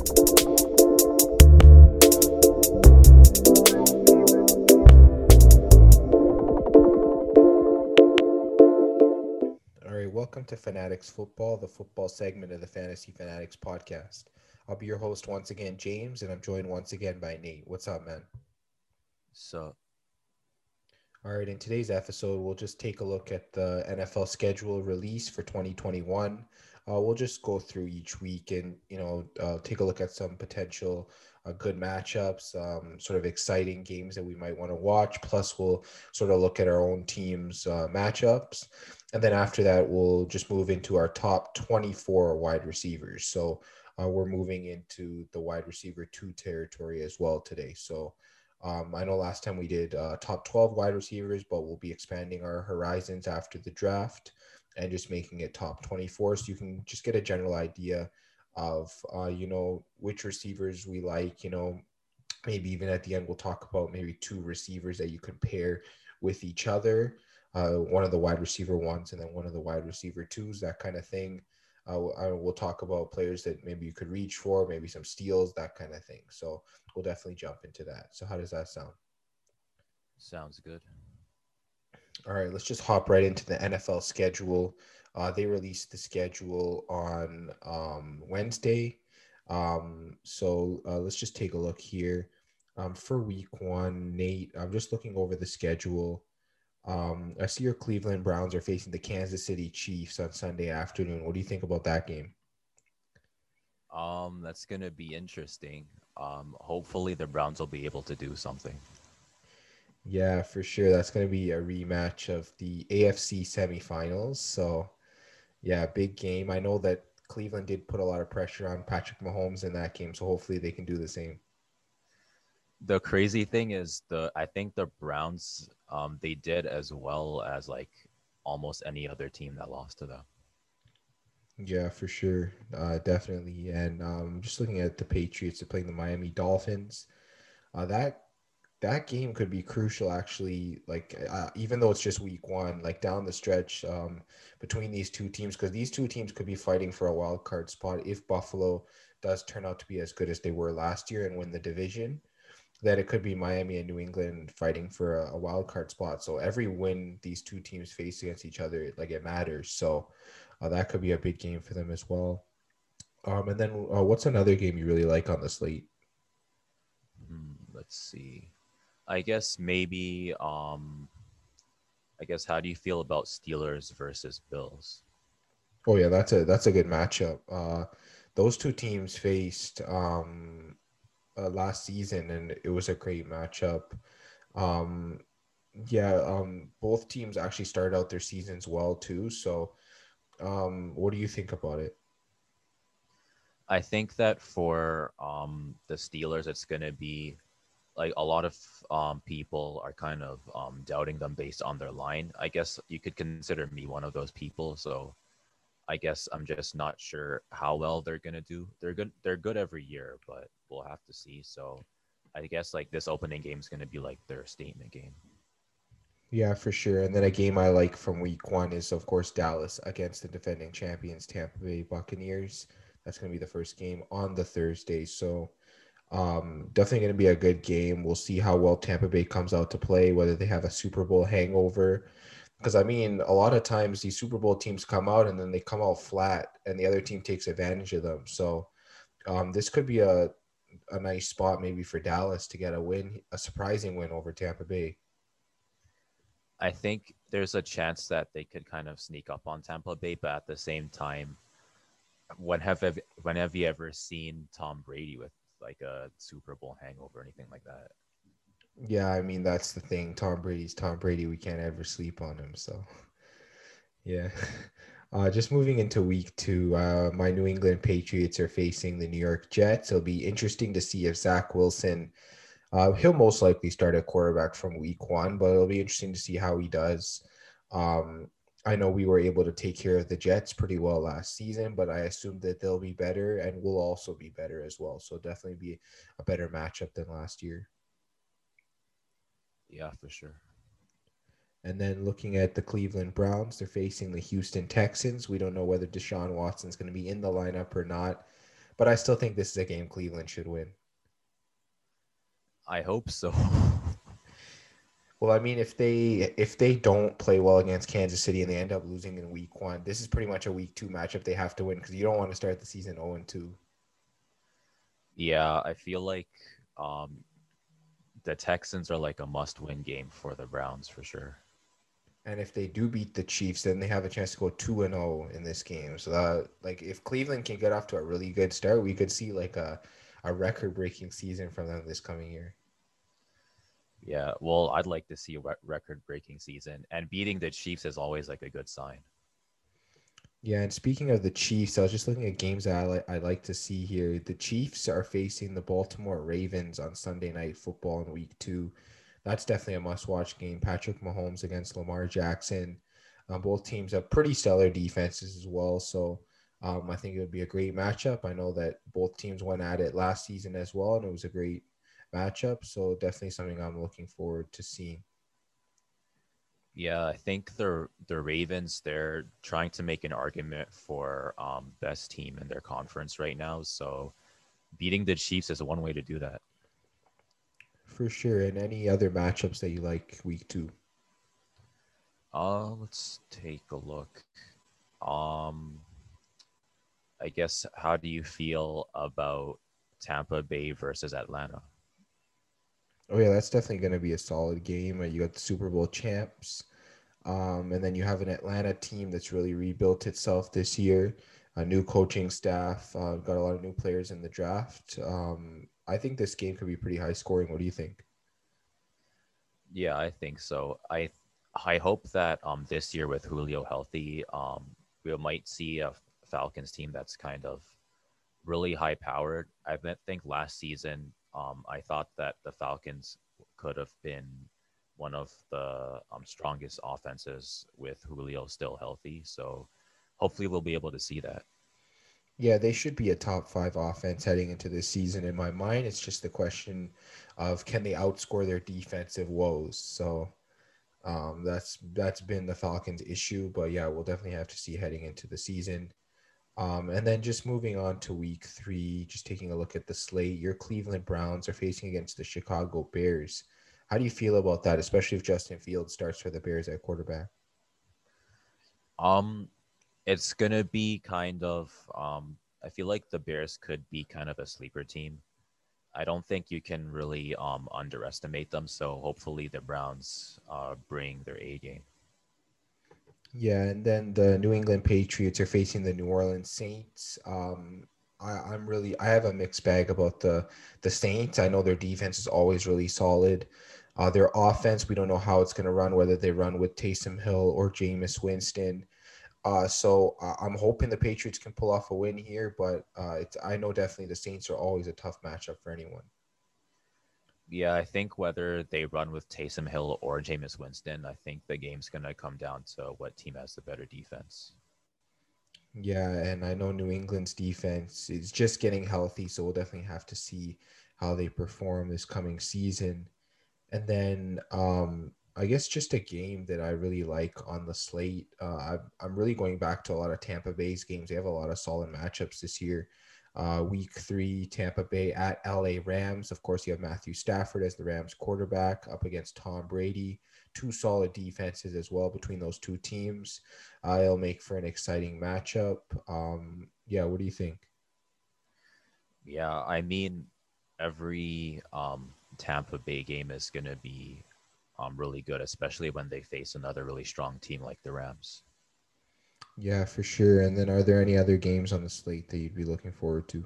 All right, welcome to Fanatics Football, the football segment of the Fantasy Fanatics podcast. I'll be your host once again, James, and I'm joined once again by Nate. What's up, man? So All right, in today's episode, we'll just take a look at the NFL schedule release for 2021. Uh, we'll just go through each week and you know uh, take a look at some potential uh, good matchups, um, sort of exciting games that we might want to watch. Plus, we'll sort of look at our own teams' uh, matchups, and then after that, we'll just move into our top 24 wide receivers. So uh, we're moving into the wide receiver two territory as well today. So. Um, I know last time we did uh, top 12 wide receivers, but we'll be expanding our horizons after the draft and just making it top 24 so you can just get a general idea of, uh, you know, which receivers we like. You know, maybe even at the end, we'll talk about maybe two receivers that you can pair with each other. Uh, one of the wide receiver ones and then one of the wide receiver twos, that kind of thing. Uh, I, we'll talk about players that maybe you could reach for, maybe some steals, that kind of thing. So we'll definitely jump into that. So how does that sound? sounds good. All right, let's just hop right into the NFL schedule. Uh, they released the schedule on um, Wednesday. Um, so uh, let's just take a look here. Um, for week one, Nate, I'm just looking over the schedule. Um, I see your Cleveland Browns are facing the Kansas City Chiefs on Sunday afternoon. What do you think about that game? Um, that's gonna be interesting. Um, hopefully the Browns will be able to do something. Yeah, for sure. That's going to be a rematch of the AFC semifinals. So, yeah, big game. I know that Cleveland did put a lot of pressure on Patrick Mahomes in that game, so hopefully they can do the same. The crazy thing is the I think the Browns um they did as well as like almost any other team that lost to them. Yeah, for sure. Uh, definitely. And um, just looking at the Patriots, they're playing the Miami Dolphins. Uh, that that game could be crucial, actually. Like, uh, even though it's just week one, like down the stretch um, between these two teams, because these two teams could be fighting for a wild card spot if Buffalo does turn out to be as good as they were last year and win the division. That it could be Miami and New England fighting for a, a wild card spot. So every win these two teams face against each other, like it matters. So uh, that could be a big game for them as well. Um, and then uh, what's another game you really like on the slate? Hmm, let's see. I guess maybe um I guess how do you feel about Steelers versus Bills? Oh yeah, that's a that's a good matchup. Uh, those two teams faced um, uh, last season, and it was a great matchup. Um, yeah, um, both teams actually started out their seasons well too. So, um, what do you think about it? I think that for um the Steelers it's gonna be like a lot of um, people are kind of um, doubting them based on their line. I guess you could consider me one of those people. So I guess I'm just not sure how well they're gonna do. They're good. They're good every year, but we'll have to see. So I guess like this opening game is gonna be like their statement game. Yeah, for sure. And then a game I like from week one is, of course, Dallas against the defending champions, Tampa Bay Buccaneers. That's going to be the first game on the Thursday. So, um, definitely going to be a good game. We'll see how well Tampa Bay comes out to play, whether they have a Super Bowl hangover. Because, I mean, a lot of times these Super Bowl teams come out and then they come out flat and the other team takes advantage of them. So, um, this could be a, a nice spot maybe for Dallas to get a win, a surprising win over Tampa Bay. I think there's a chance that they could kind of sneak up on Tampa Bay, but at the same time, when have when have you ever seen Tom Brady with like a Super Bowl hangover or anything like that? Yeah, I mean that's the thing. Tom Brady's Tom Brady. We can't ever sleep on him. So, yeah. Uh, just moving into week two, uh, my New England Patriots are facing the New York Jets. It'll be interesting to see if Zach Wilson. Uh, he'll most likely start at quarterback from week one, but it'll be interesting to see how he does. Um, I know we were able to take care of the Jets pretty well last season, but I assume that they'll be better and we'll also be better as well. So definitely be a better matchup than last year. Yeah, for sure. And then looking at the Cleveland Browns, they're facing the Houston Texans. We don't know whether Deshaun Watson's going to be in the lineup or not, but I still think this is a game Cleveland should win. I hope so. Well, I mean, if they if they don't play well against Kansas City and they end up losing in Week One, this is pretty much a Week Two matchup they have to win because you don't want to start the season zero and two. Yeah, I feel like um, the Texans are like a must-win game for the Browns for sure. And if they do beat the Chiefs, then they have a chance to go two and zero in this game. So that, like, if Cleveland can get off to a really good start, we could see like a a record-breaking season from them this coming year. Yeah, well, I'd like to see a record-breaking season, and beating the Chiefs is always like a good sign. Yeah, and speaking of the Chiefs, I was just looking at games that I like I like to see here. The Chiefs are facing the Baltimore Ravens on Sunday night football in week two. That's definitely a must-watch game. Patrick Mahomes against Lamar Jackson. Um, both teams have pretty stellar defenses as well. So um, I think it would be a great matchup. I know that both teams went at it last season as well, and it was a great matchup. So definitely something I'm looking forward to seeing. Yeah, I think the the Ravens they're trying to make an argument for um, best team in their conference right now. So beating the Chiefs is one way to do that. For sure. And any other matchups that you like week two? Uh, let's take a look. Um, I guess how do you feel about Tampa Bay versus Atlanta? Oh yeah, that's definitely going to be a solid game. You got the Super Bowl champs, um, and then you have an Atlanta team that's really rebuilt itself this year. A new coaching staff, uh, got a lot of new players in the draft. Um, I think this game could be pretty high scoring. What do you think? Yeah, I think so. I I hope that um, this year with Julio healthy, um, we might see a Falcons team that's kind of really high powered. I think last season um, I thought that the Falcons could have been one of the um, strongest offenses with Julio still healthy. So hopefully we'll be able to see that. Yeah, they should be a top five offense heading into this season. In my mind, it's just the question of can they outscore their defensive woes. So um, that's that's been the Falcons' issue. But yeah, we'll definitely have to see heading into the season. Um, and then just moving on to week three, just taking a look at the slate, your Cleveland Browns are facing against the Chicago Bears. How do you feel about that, especially if Justin Fields starts for the Bears at quarterback? Um, it's gonna be kind of um, I feel like the Bears could be kind of a sleeper team. I don't think you can really um underestimate them. So hopefully the Browns uh bring their A game. Yeah, and then the New England Patriots are facing the New Orleans Saints. Um, I, am really I have a mixed bag about the the Saints. I know their defense is always really solid. Uh, their offense, we don't know how it's going to run, whether they run with Taysom Hill or Jameis Winston. Uh, so uh, I'm hoping the Patriots can pull off a win here, but uh, I know definitely the Saints are always a tough matchup for anyone. Yeah, I think whether they run with Taysom Hill or Jameis Winston, I think the game's going to come down to what team has the better defense. Yeah, and I know New England's defense is just getting healthy, so we'll definitely have to see how they perform this coming season. And then um, I guess just a game that I really like on the slate. Uh, I'm really going back to a lot of Tampa Bay's games. They have a lot of solid matchups this year. Uh, week three, Tampa Bay at LA Rams. Of course, you have Matthew Stafford as the Rams quarterback up against Tom Brady. Two solid defenses as well between those two teams. Uh, it'll make for an exciting matchup. Um, yeah, what do you think? Yeah, I mean, every um, Tampa Bay game is going to be um, really good, especially when they face another really strong team like the Rams. Yeah, for sure. And then are there any other games on the slate that you'd be looking forward to?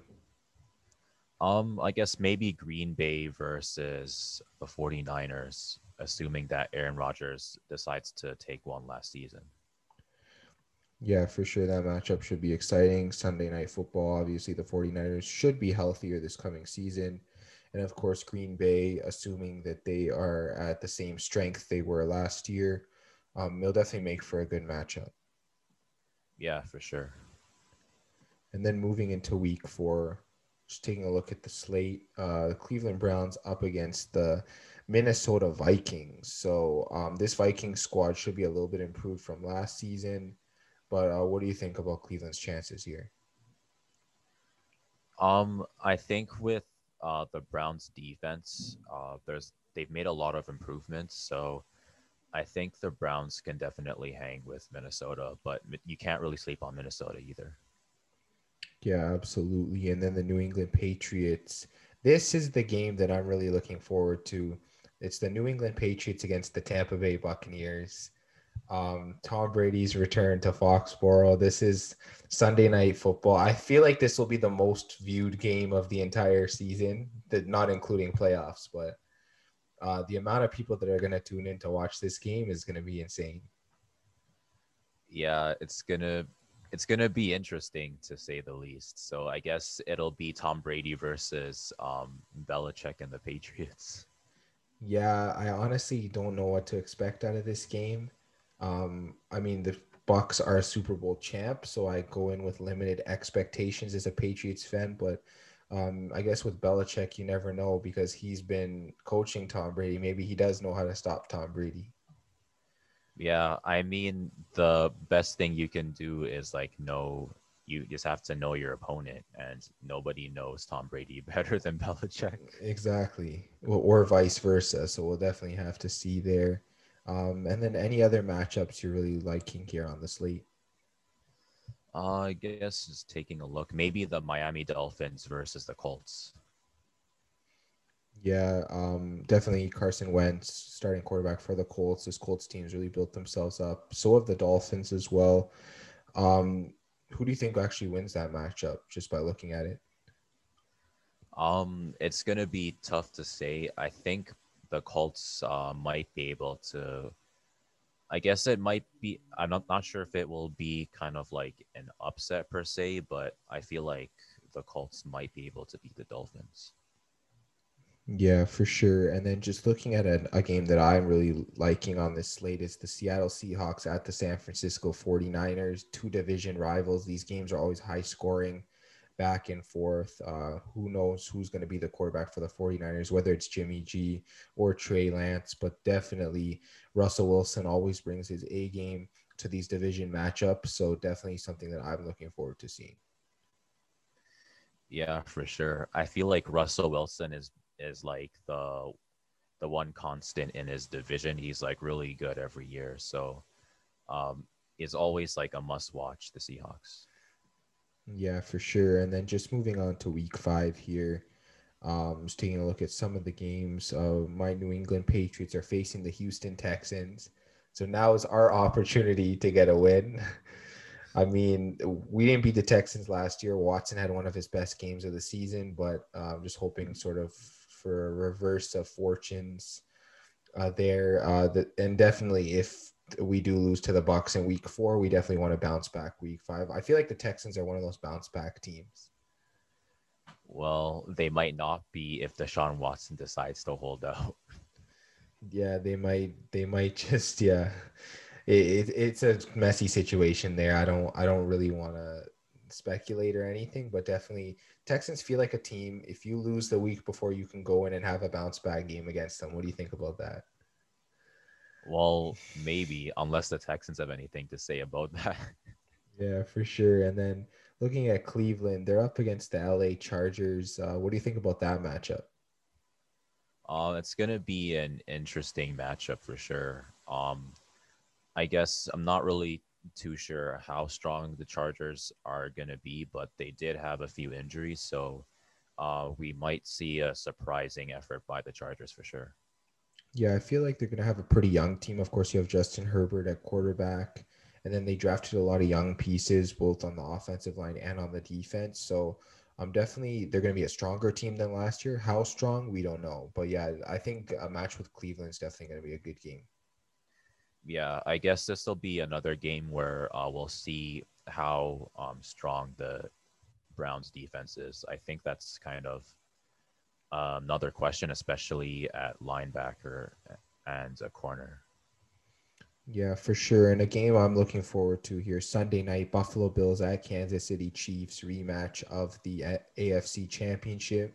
Um, I guess maybe Green Bay versus the 49ers, assuming that Aaron Rodgers decides to take one last season. Yeah, for sure. That matchup should be exciting. Sunday night football. Obviously, the 49ers should be healthier this coming season. And of course, Green Bay, assuming that they are at the same strength they were last year, um, they'll definitely make for a good matchup. Yeah, for sure. And then moving into week four, just taking a look at the slate, uh, the Cleveland Browns up against the Minnesota Vikings. So um, this Viking squad should be a little bit improved from last season. But uh, what do you think about Cleveland's chances here? Um, I think with uh, the Browns defense, uh, there's they've made a lot of improvements. So I think the Browns can definitely hang with Minnesota, but you can't really sleep on Minnesota either. Yeah, absolutely. And then the New England Patriots. This is the game that I'm really looking forward to. It's the New England Patriots against the Tampa Bay Buccaneers. Um, Tom Brady's return to Foxborough. This is Sunday night football. I feel like this will be the most viewed game of the entire season, not including playoffs, but uh, the amount of people that are going to tune in to watch this game is going to be insane. Yeah, it's gonna it's gonna be interesting to say the least. So I guess it'll be Tom Brady versus um, Belichick and the Patriots. Yeah, I honestly don't know what to expect out of this game. Um, I mean, the Bucs are a Super Bowl champ, so I go in with limited expectations as a Patriots fan. But um, I guess with Belichick, you never know because he's been coaching Tom Brady. Maybe he does know how to stop Tom Brady. Yeah, I mean, the best thing you can do is like know you just have to know your opponent, and nobody knows Tom Brady better than Belichick. Exactly, well, or vice versa. So we'll definitely have to see there. Um, and then any other matchups you're really liking here on the slate? Uh, I guess just taking a look, maybe the Miami Dolphins versus the Colts. Yeah, um, definitely Carson Wentz, starting quarterback for the Colts. This Colts team's really built themselves up. So have the Dolphins as well. Um, who do you think actually wins that matchup just by looking at it? Um, it's gonna be tough to say. I think the Colts uh, might be able to. I guess it might be. I'm not not sure if it will be kind of like an upset per se, but I feel like the Colts might be able to beat the Dolphins. Yeah, for sure. And then just looking at a, a, game that I'm really liking on this slate is the Seattle Seahawks at the San Francisco 49ers, two division rivals. These games are always high scoring back and forth. Uh, who knows who's going to be the quarterback for the 49ers, whether it's Jimmy G or Trey Lance, but definitely Russell Wilson always brings his A game to these division matchups. So definitely something that I'm looking forward to seeing. Yeah, for sure. I feel like Russell Wilson is is like the the one constant in his division. He's like really good every year. So um is always like a must watch the Seahawks. Yeah, for sure. And then just moving on to week five here. Um, just taking a look at some of the games. Uh, my New England Patriots are facing the Houston Texans. So now is our opportunity to get a win. I mean, we didn't beat the Texans last year. Watson had one of his best games of the season, but I'm uh, just hoping sort of for a reverse of fortunes uh, there. Uh, the, and definitely, if we do lose to the Bucs in Week Four, we definitely want to bounce back Week Five. I feel like the Texans are one of those bounce back teams. Well, they might not be if Deshaun Watson decides to hold out. Yeah, they might. They might just yeah. It, it, it's a messy situation there. I don't. I don't really want to speculate or anything, but definitely Texans feel like a team. If you lose the week before, you can go in and have a bounce back game against them. What do you think about that? Well, maybe unless the Texans have anything to say about that. Yeah, for sure. And then looking at Cleveland, they're up against the LA Chargers. Uh, what do you think about that matchup? Uh, it's gonna be an interesting matchup for sure. Um, I guess I'm not really too sure how strong the Chargers are going to be, but they did have a few injuries. So uh, we might see a surprising effort by the Chargers for sure. Yeah, I feel like they're going to have a pretty young team. Of course, you have Justin Herbert at quarterback, and then they drafted a lot of young pieces, both on the offensive line and on the defense. So um, definitely they're going to be a stronger team than last year. How strong, we don't know. But yeah, I think a match with Cleveland is definitely going to be a good game yeah, I guess this will be another game where uh, we'll see how um, strong the Browns defense is. I think that's kind of another question, especially at linebacker and a corner. Yeah, for sure. And a game I'm looking forward to here Sunday night Buffalo Bills at Kansas City Chiefs rematch of the AFC Championship.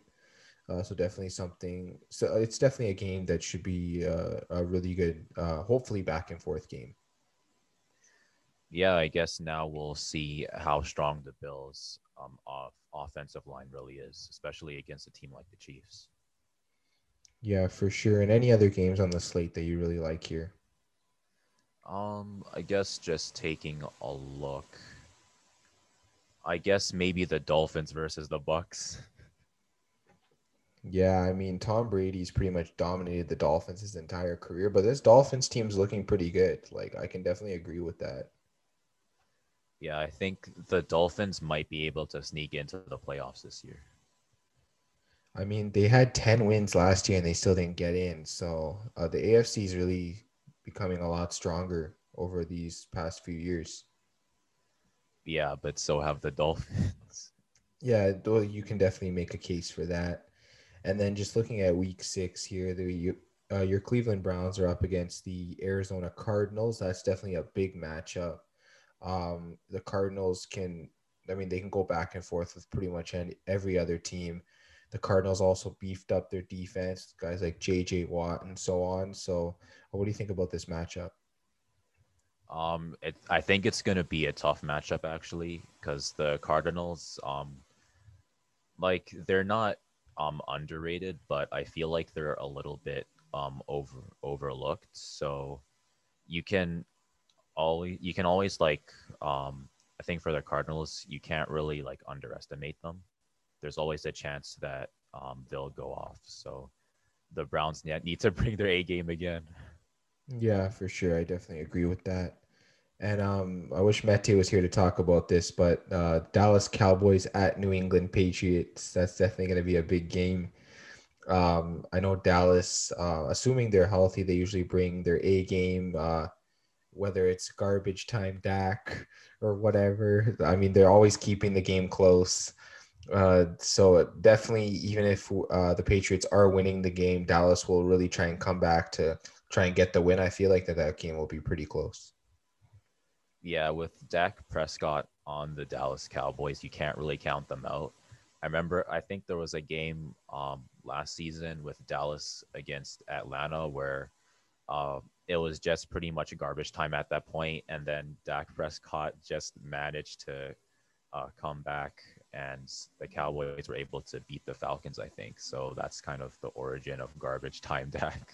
Uh, so definitely something. So it's definitely a game that should be uh, a really good, uh, hopefully back and forth game. Yeah, I guess now we'll see how strong the Bills um, off offensive line really is, especially against a team like the Chiefs. Yeah, for sure. And any other games on the slate that you really like here? Um, I guess just taking a look. I guess maybe the Dolphins versus the Bucs. Yeah, I mean Tom Brady's pretty much dominated the Dolphins his entire career, but this Dolphins team's looking pretty good. Like I can definitely agree with that. Yeah, I think the Dolphins might be able to sneak into the playoffs this year. I mean, they had 10 wins last year and they still didn't get in. So uh, the AFC is really becoming a lot stronger over these past few years. Yeah, but so have the Dolphins. Yeah, though you can definitely make a case for that. And then just looking at week six here, the uh, your Cleveland Browns are up against the Arizona Cardinals. That's definitely a big matchup. Um, the Cardinals can, I mean, they can go back and forth with pretty much any, every other team. The Cardinals also beefed up their defense, guys like J.J. Watt and so on. So, what do you think about this matchup? Um, it, I think it's going to be a tough matchup actually, because the Cardinals, um, like they're not um underrated, but I feel like they're a little bit um over overlooked. So you can always you can always like um I think for the Cardinals you can't really like underestimate them. There's always a chance that um they'll go off. So the Browns need to bring their A game again. Yeah, for sure. I definitely agree with that. And um, I wish Mete was here to talk about this, but uh, Dallas Cowboys at New England Patriots. That's definitely going to be a big game. Um, I know Dallas, uh, assuming they're healthy, they usually bring their A game, uh, whether it's garbage time Dak or whatever. I mean, they're always keeping the game close. Uh, so definitely, even if uh, the Patriots are winning the game, Dallas will really try and come back to try and get the win. I feel like that that game will be pretty close yeah, with Dak Prescott on the Dallas Cowboys, you can't really count them out. I remember, I think there was a game um, last season with Dallas against Atlanta where uh, it was just pretty much a garbage time at that point, and then Dak Prescott just managed to uh, come back, and the Cowboys were able to beat the Falcons. I think so. That's kind of the origin of garbage time Dak.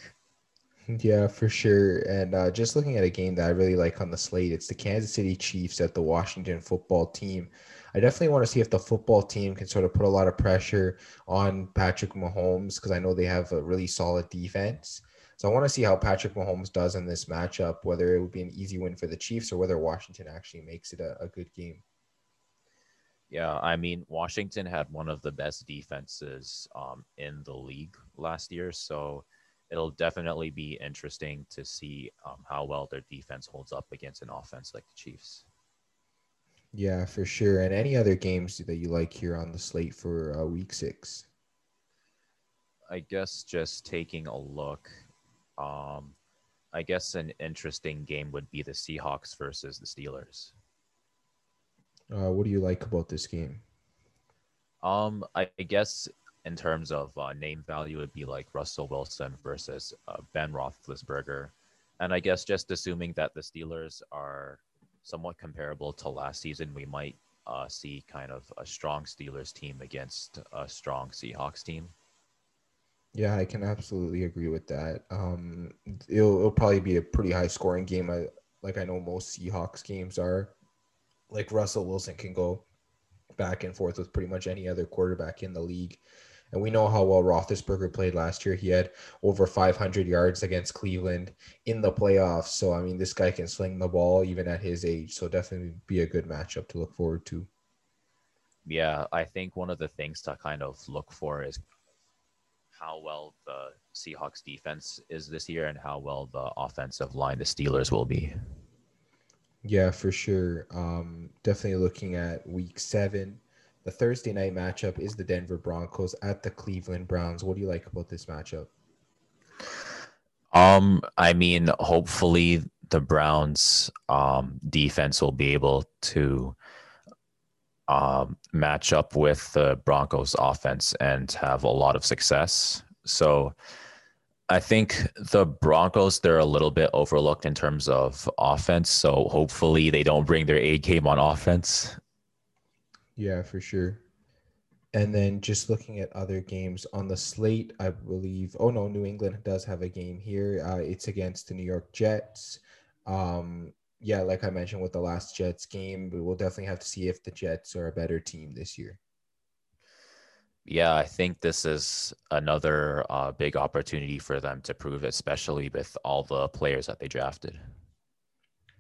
Yeah, for sure. And uh, just looking at a game that I really like on the slate, it's the Kansas City Chiefs at the Washington football team. I definitely want to see if the football team can sort of put a lot of pressure on Patrick Mahomes because I know they have a really solid defense. So I want to see how Patrick Mahomes does in this matchup, whether it would be an easy win for the Chiefs or whether Washington actually makes it a, a good game. Yeah, I mean, Washington had one of the best defenses um, in the league last year. So it'll definitely be interesting to see um, how well their defense holds up against an offense like the Chiefs. Yeah, for sure. And any other games that you like here on the slate for uh, week six? I guess just taking a look. Um, I guess an interesting game would be the Seahawks versus the Steelers. Uh, what do you like about this game? Um, I, I guess in terms of uh, name value, it'd be like Russell Wilson versus uh, Ben Roethlisberger. And I guess just assuming that the Steelers are somewhat comparable to last season, we might uh, see kind of a strong Steelers team against a strong Seahawks team. Yeah, I can absolutely agree with that. Um, it'll, it'll probably be a pretty high scoring game. I, like I know most Seahawks games are. Like Russell Wilson can go back and forth with pretty much any other quarterback in the league. And we know how well Roethlisberger played last year. He had over 500 yards against Cleveland in the playoffs. So, I mean, this guy can sling the ball even at his age. So, definitely be a good matchup to look forward to. Yeah, I think one of the things to kind of look for is how well the Seahawks defense is this year and how well the offensive line, the Steelers, will be. Yeah, for sure. Um, definitely looking at week seven. The Thursday night matchup is the Denver Broncos at the Cleveland Browns. What do you like about this matchup? Um, I mean, hopefully the Browns um, defense will be able to um, match up with the Broncos offense and have a lot of success. So I think the Broncos, they're a little bit overlooked in terms of offense. So hopefully they don't bring their A game on offense. Yeah, for sure. And then just looking at other games on the slate, I believe. Oh no, New England does have a game here. Uh, it's against the New York Jets. Um, yeah, like I mentioned with the last Jets game, we'll definitely have to see if the Jets are a better team this year. Yeah, I think this is another uh, big opportunity for them to prove, especially with all the players that they drafted.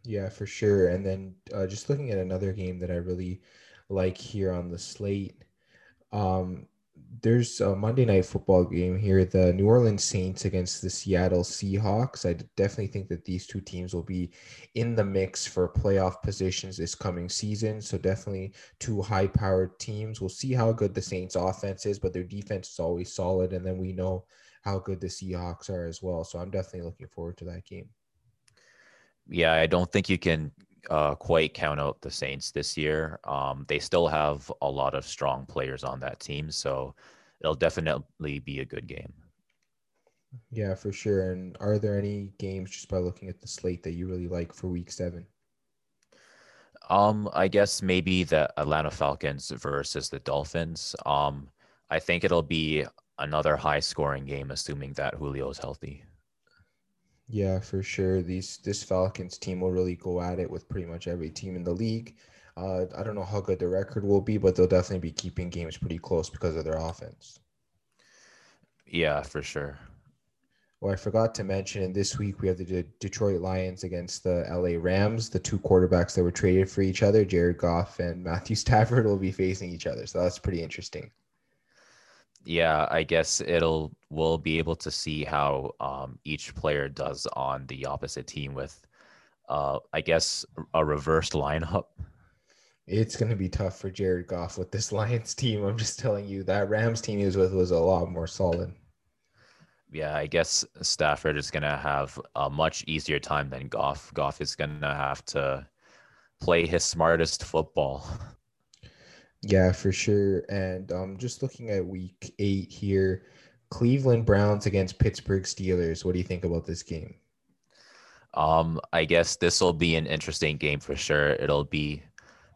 Yeah, for sure. And then uh, just looking at another game that I really like here on the slate, um, there's a Monday night football game here. The New Orleans Saints against the Seattle Seahawks. I definitely think that these two teams will be in the mix for playoff positions this coming season. So definitely two high-powered teams. We'll see how good the Saints offense is, but their defense is always solid. And then we know how good the Seahawks are as well. So I'm definitely looking forward to that game. Yeah, I don't think you can uh, quite count out the Saints this year. Um, they still have a lot of strong players on that team, so it'll definitely be a good game. Yeah, for sure. And are there any games just by looking at the slate that you really like for Week Seven? Um, I guess maybe the Atlanta Falcons versus the Dolphins. Um, I think it'll be another high scoring game, assuming that Julio is healthy. Yeah, for sure. These this Falcons team will really go at it with pretty much every team in the league. Uh, I don't know how good the record will be, but they'll definitely be keeping games pretty close because of their offense. Yeah, for sure. Well, I forgot to mention this week we have the De- Detroit Lions against the LA Rams. The two quarterbacks that were traded for each other, Jared Goff and Matthew Stafford, will be facing each other. So that's pretty interesting yeah, I guess it'll we'll be able to see how um, each player does on the opposite team with, uh, I guess, a reversed lineup. It's going to be tough for Jared Goff with this Lions team. I'm just telling you that Rams team he was with was a lot more solid. Yeah, I guess Stafford is going to have a much easier time than Goff. Goff is going to have to play his smartest football. Yeah, for sure. And um, just looking at week eight here, Cleveland Browns against Pittsburgh Steelers. What do you think about this game? Um, I guess this will be an interesting game for sure. It'll be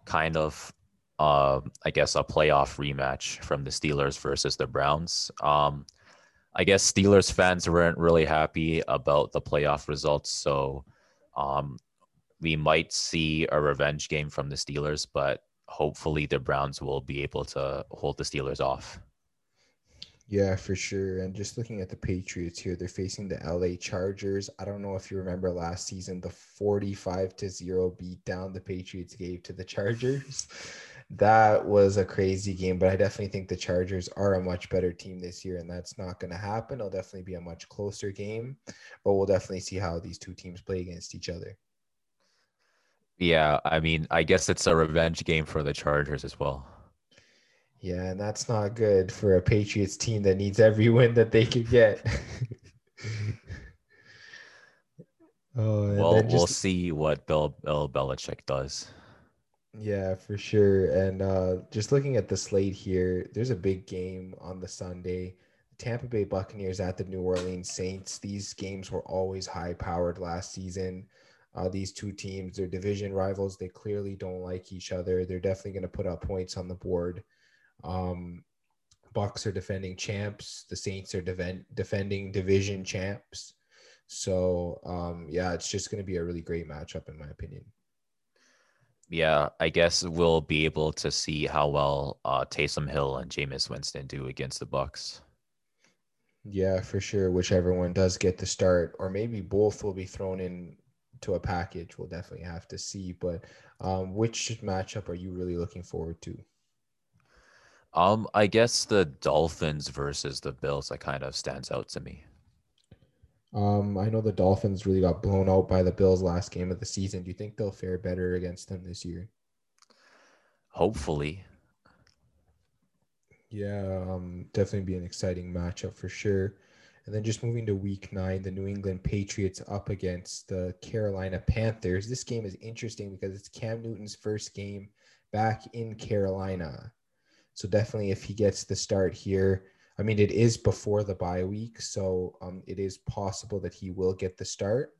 kind of, uh, I guess, a playoff rematch from the Steelers versus the Browns. Um, I guess Steelers fans weren't really happy about the playoff results, so um, we might see a revenge game from the Steelers, but hopefully the Browns will be able to hold the Steelers off. Yeah, for sure. And just looking at the Patriots here, they're facing the LA Chargers. I don't know if you remember last season, the 45 to 0 beat down the Patriots gave to the Chargers. that was a crazy game, but I definitely think the Chargers are a much better team this year, and that's not going to happen. It'll definitely be a much closer game, but we'll definitely see how these two teams play against each other. Yeah, I mean, I guess it's a revenge game for the Chargers as well. Yeah, and that's not good for a Patriots team that needs every win that they could get. oh, well, just, we'll see what Bill Bill Belichick does. Yeah, for sure. And uh, just looking at the slate here, there's a big game on the Sunday. Tampa Bay Buccaneers at the New Orleans Saints. These games were always high powered last season. Uh, these two teams, they're division rivals. They clearly don't like each other. They're definitely going to put up points on the board. Um, Bucs are defending champs. The Saints are defend, defending division champs. So um, yeah, it's just going to be a really great matchup in my opinion. Yeah, I guess we'll be able to see how well uh, Taysom Hill and Jameis Winston do against the Bucs. Yeah, for sure. Whichever one does get the start, or maybe both will be thrown in to a package. We'll definitely have to see. But um, which matchup are you really looking forward to? Um, I guess the Dolphins versus the Bills that kind of stands out to me. Um, I know the Dolphins really got blown out by the Bills last game of the season. Do you think they'll fare better against them this year? Hopefully. Yeah, um, definitely be an exciting matchup for sure. And then just moving to week nine, the New England Patriots up against the Carolina Panthers. This game is interesting because it's Cam Newton's first game back in Carolina. So definitely if he gets the start here, I mean, it is before the bye week. So um, it is possible that he will get the start.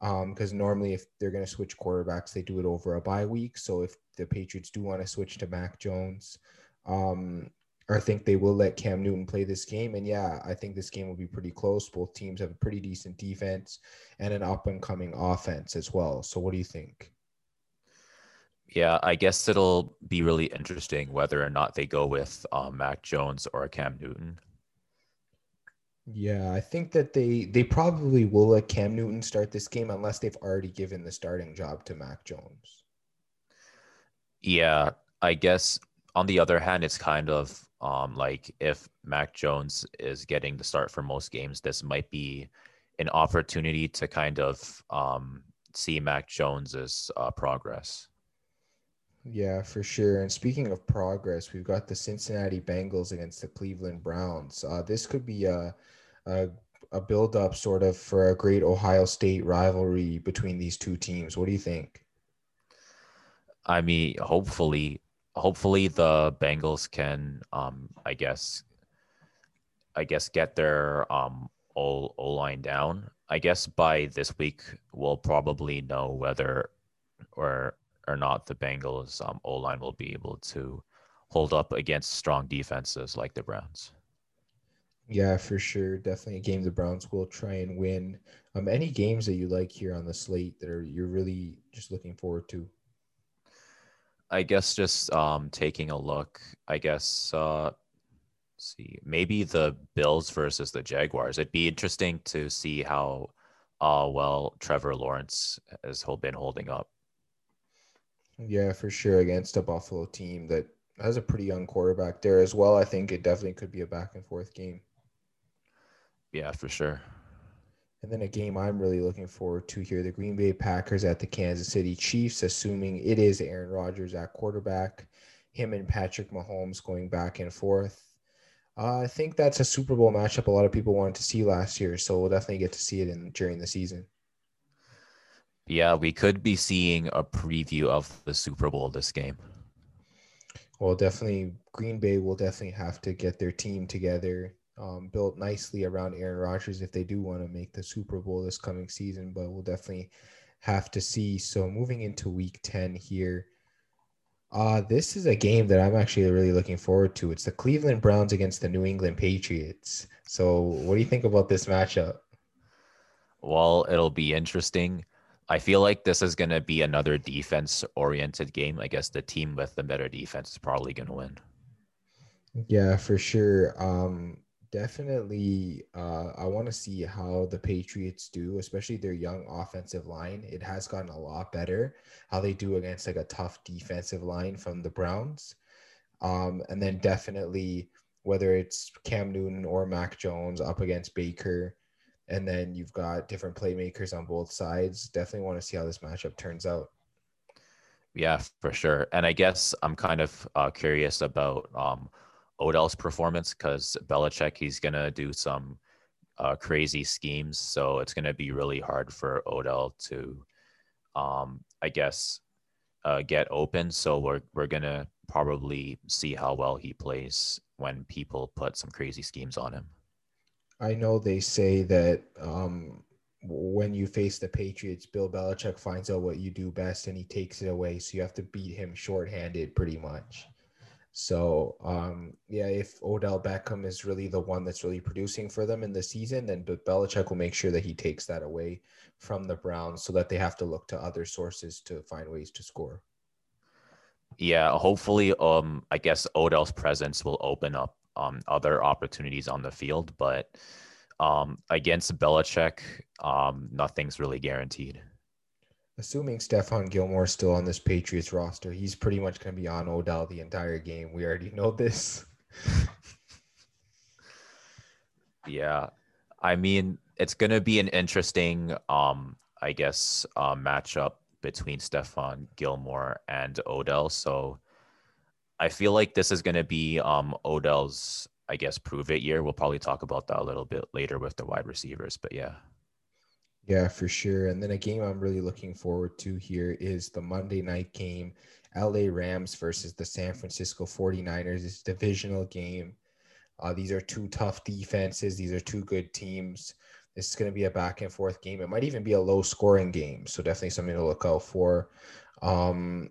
Because um, normally, if they're going to switch quarterbacks, they do it over a bye week. So if the Patriots do want to switch to Mac Jones, um, I think they will let Cam Newton play this game. And yeah, I think this game will be pretty close. Both teams have a pretty decent defense and an up and coming offense as well. So, what do you think? Yeah, I guess it'll be really interesting whether or not they go with um, Mac Jones or a Cam Newton. Yeah, I think that they they probably will let Cam Newton start this game unless they've already given the starting job to Mac Jones. Yeah, I guess on the other hand, it's kind of um, like if Mac Jones is getting the start for most games, this might be an opportunity to kind of um, see Mac Jones's uh, progress. Yeah, for sure. And speaking of progress, we've got the Cincinnati Bengals against the Cleveland Browns. Uh, this could be a, a a build up sort of for a great Ohio State rivalry between these two teams. What do you think? I mean, hopefully hopefully the Bengals can, um, I guess, I guess get their um, O line down. I guess by this week we'll probably know whether or or not the Bengals um, O line will be able to hold up against strong defenses like the Browns. Yeah, for sure. Definitely a game the Browns will try and win. Um, any games that you like here on the slate that are you're really just looking forward to? I guess just um, taking a look, I guess, uh, see, maybe the Bills versus the Jaguars. It'd be interesting to see how uh, well Trevor Lawrence has been holding up. Yeah, for sure. Against a Buffalo team that has a pretty young quarterback there as well. I think it definitely could be a back and forth game. Yeah, for sure. And then a game I'm really looking forward to here the Green Bay Packers at the Kansas City Chiefs, assuming it is Aaron Rodgers at quarterback, him and Patrick Mahomes going back and forth. Uh, I think that's a Super Bowl matchup a lot of people wanted to see last year, so we'll definitely get to see it in during the season. Yeah, we could be seeing a preview of the Super Bowl this game. Well, definitely, Green Bay will definitely have to get their team together um, built nicely around Aaron Rodgers if they do want to make the Super Bowl this coming season, but we'll definitely have to see. So moving into week 10 here. Uh, this is a game that I'm actually really looking forward to. It's the Cleveland Browns against the New England Patriots. So what do you think about this matchup? Well, it'll be interesting. I feel like this is going to be another defense oriented game. I guess the team with the better defense is probably going to win. Yeah, for sure. Um, definitely uh, i want to see how the patriots do especially their young offensive line. It has gotten a lot better how they do against like a tough defensive line from the browns. Um, and then definitely whether it's cam newton or mac jones up against baker and then you've got different playmakers on both sides definitely want to see how this matchup turns out. Yeah for sure. And i guess i'm kind of uh, curious about um, Odell's performance because Belichick, he's going to do some uh, crazy schemes. So it's going to be really hard for Odell to, um, I guess, uh, get open. So we're, we're going to probably see how well he plays when people put some crazy schemes on him. I know they say that um, when you face the Patriots, Bill Belichick finds out what you do best and he takes it away. So you have to beat him shorthanded pretty much. So um, yeah, if Odell Beckham is really the one that's really producing for them in the season, then Belichick will make sure that he takes that away from the Browns so that they have to look to other sources to find ways to score. Yeah, hopefully, um, I guess Odell's presence will open up um, other opportunities on the field, but um, against Belichick, um, nothing's really guaranteed assuming Stephon Gilmore is still on this Patriots roster, he's pretty much going to be on Odell the entire game. We already know this. yeah. I mean, it's going to be an interesting, um, I guess, uh, matchup between Stephon Gilmore and Odell. So I feel like this is going to be um, Odell's, I guess, prove it year. We'll probably talk about that a little bit later with the wide receivers. But yeah. Yeah, for sure. And then a game I'm really looking forward to here is the Monday night game, LA Rams versus the San Francisco 49ers. It's a divisional game. Uh, these are two tough defenses. These are two good teams. This is going to be a back and forth game. It might even be a low scoring game. So definitely something to look out for. Um,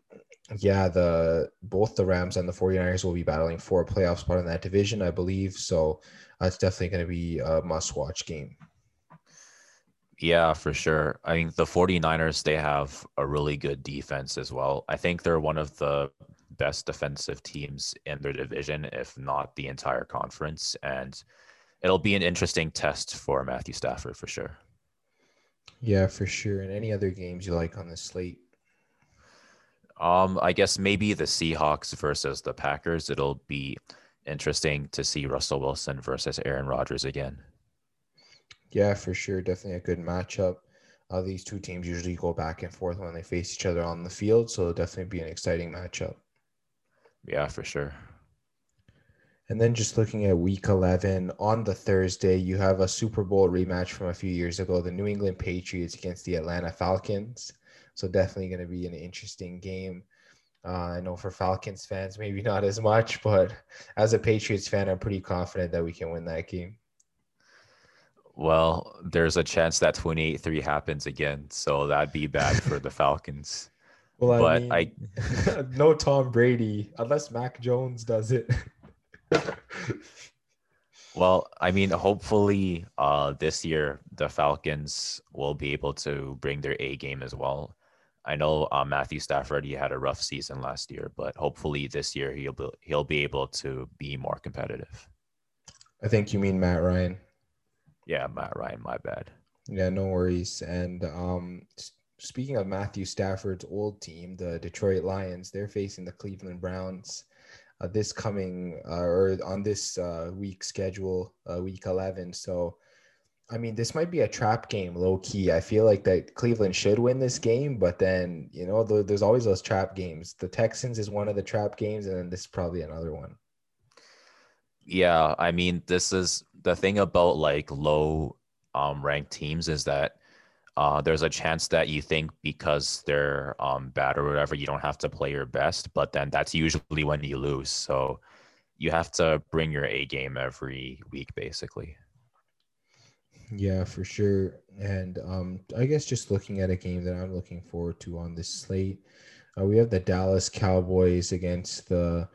yeah, the both the Rams and the 49ers will be battling for a playoff spot in that division, I believe. So that's definitely going to be a must watch game. Yeah, for sure. I think the 49ers, they have a really good defense as well. I think they're one of the best defensive teams in their division, if not the entire conference. And it'll be an interesting test for Matthew Stafford for sure. Yeah, for sure. And any other games you like on the slate? Um, I guess maybe the Seahawks versus the Packers. It'll be interesting to see Russell Wilson versus Aaron Rodgers again. Yeah, for sure. Definitely a good matchup. Uh, these two teams usually go back and forth when they face each other on the field, so it'll definitely be an exciting matchup. Yeah, for sure. And then just looking at week 11, on the Thursday, you have a Super Bowl rematch from a few years ago the New England Patriots against the Atlanta Falcons. So definitely going to be an interesting game. Uh, I know for Falcons fans, maybe not as much, but as a Patriots fan, I'm pretty confident that we can win that game. Well, there's a chance that 28 3 happens again. So that'd be bad for the Falcons. Well, I but mean, I no Tom Brady unless Mac Jones does it. well, I mean, hopefully, uh, this year the Falcons will be able to bring their A game as well. I know uh, Matthew Stafford he had a rough season last year, but hopefully this year he'll be, he'll be able to be more competitive. I think you mean Matt Ryan. Yeah, Matt Ryan. My bad. Yeah, no worries. And um, speaking of Matthew Stafford's old team, the Detroit Lions, they're facing the Cleveland Browns uh, this coming uh, or on this uh, week schedule, uh, week 11. So I mean, this might be a trap game, low key. I feel like that Cleveland should win this game, but then you know, there's always those trap games. The Texans is one of the trap games, and then this is probably another one. Yeah, I mean, this is the thing about like low um, ranked teams is that uh, there's a chance that you think because they're um, bad or whatever, you don't have to play your best, but then that's usually when you lose. So you have to bring your A game every week, basically. Yeah, for sure. And um, I guess just looking at a game that I'm looking forward to on this slate, uh, we have the Dallas Cowboys against the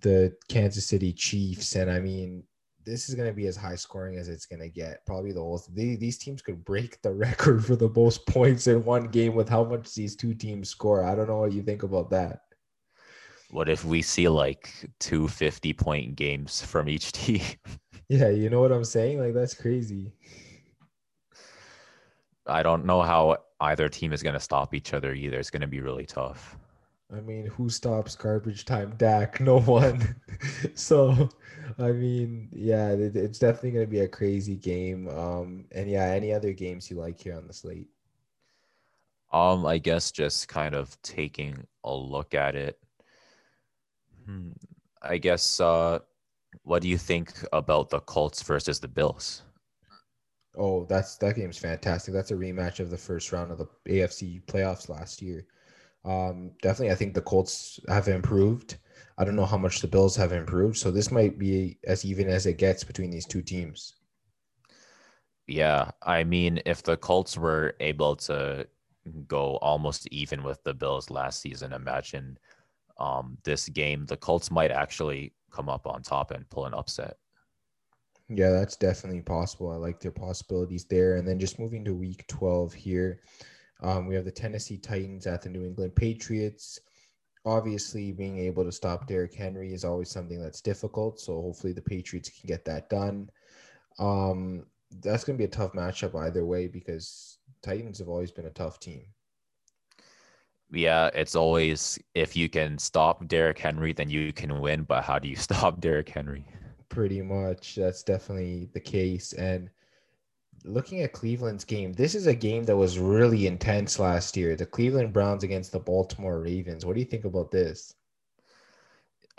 the Kansas City Chiefs, and I mean this is going to be as high scoring as it's going to get. Probably the most. They, these teams could break the record for the most points in one game with how much these two teams score. I don't know what you think about that. What if we see like two 50 point games from each team? Yeah, you know what I'm saying? Like that's crazy. I don't know how either team is going to stop each other either. It's going to be really tough. I mean, who stops garbage time Dak? No one. so, I mean, yeah, it, it's definitely going to be a crazy game. Um, and yeah, any other games you like here on the slate? Um, I guess just kind of taking a look at it. Hmm. I guess uh what do you think about the Colts versus the Bills? Oh, that's that game's fantastic. That's a rematch of the first round of the AFC playoffs last year. Um, definitely, I think the Colts have improved. I don't know how much the Bills have improved, so this might be as even as it gets between these two teams. Yeah, I mean, if the Colts were able to go almost even with the Bills last season, imagine um, this game. The Colts might actually come up on top and pull an upset. Yeah, that's definitely possible. I like their possibilities there. And then just moving to week 12 here, um, we have the Tennessee Titans at the New England Patriots. Obviously, being able to stop Derrick Henry is always something that's difficult. So hopefully the Patriots can get that done. Um, that's going to be a tough matchup either way because Titans have always been a tough team. Yeah, it's always if you can stop Derrick Henry, then you can win. But how do you stop Derrick Henry? Pretty much. That's definitely the case. And looking at Cleveland's game, this is a game that was really intense last year. The Cleveland Browns against the Baltimore Ravens. What do you think about this?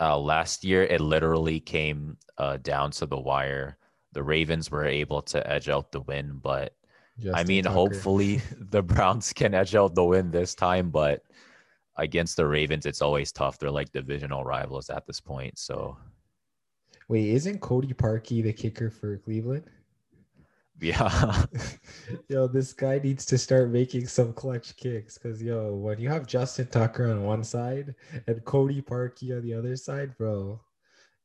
Uh, last year, it literally came uh, down to the wire. The Ravens were able to edge out the win, but Justin I mean, Tucker. hopefully the Browns can edge out the win this time, but against the Ravens, it's always tough. They're like divisional rivals at this point. So, wait, isn't Cody Parkey the kicker for Cleveland? Yeah. yo, this guy needs to start making some clutch kicks because yo, when you have Justin Tucker on one side and Cody Parkey on the other side, bro,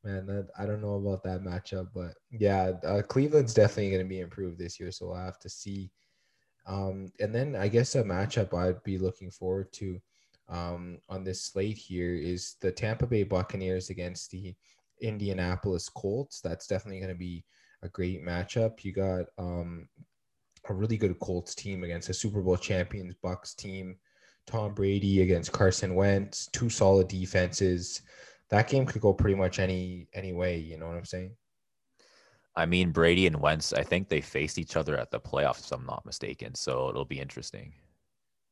man, that I don't know about that matchup, but yeah, uh, Cleveland's definitely going to be improved this year, so we'll have to see. Um, and then I guess a matchup I'd be looking forward to um, on this slate here is the Tampa Bay Buccaneers against the Indianapolis Colts. That's definitely going to be a great matchup. You got um, a really good Colts team against a Super Bowl champions Bucs team. Tom Brady against Carson Wentz, two solid defenses. That game could go pretty much any any way. You know what I'm saying? I mean, Brady and Wentz, I think they faced each other at the playoffs, if I'm not mistaken. So it'll be interesting.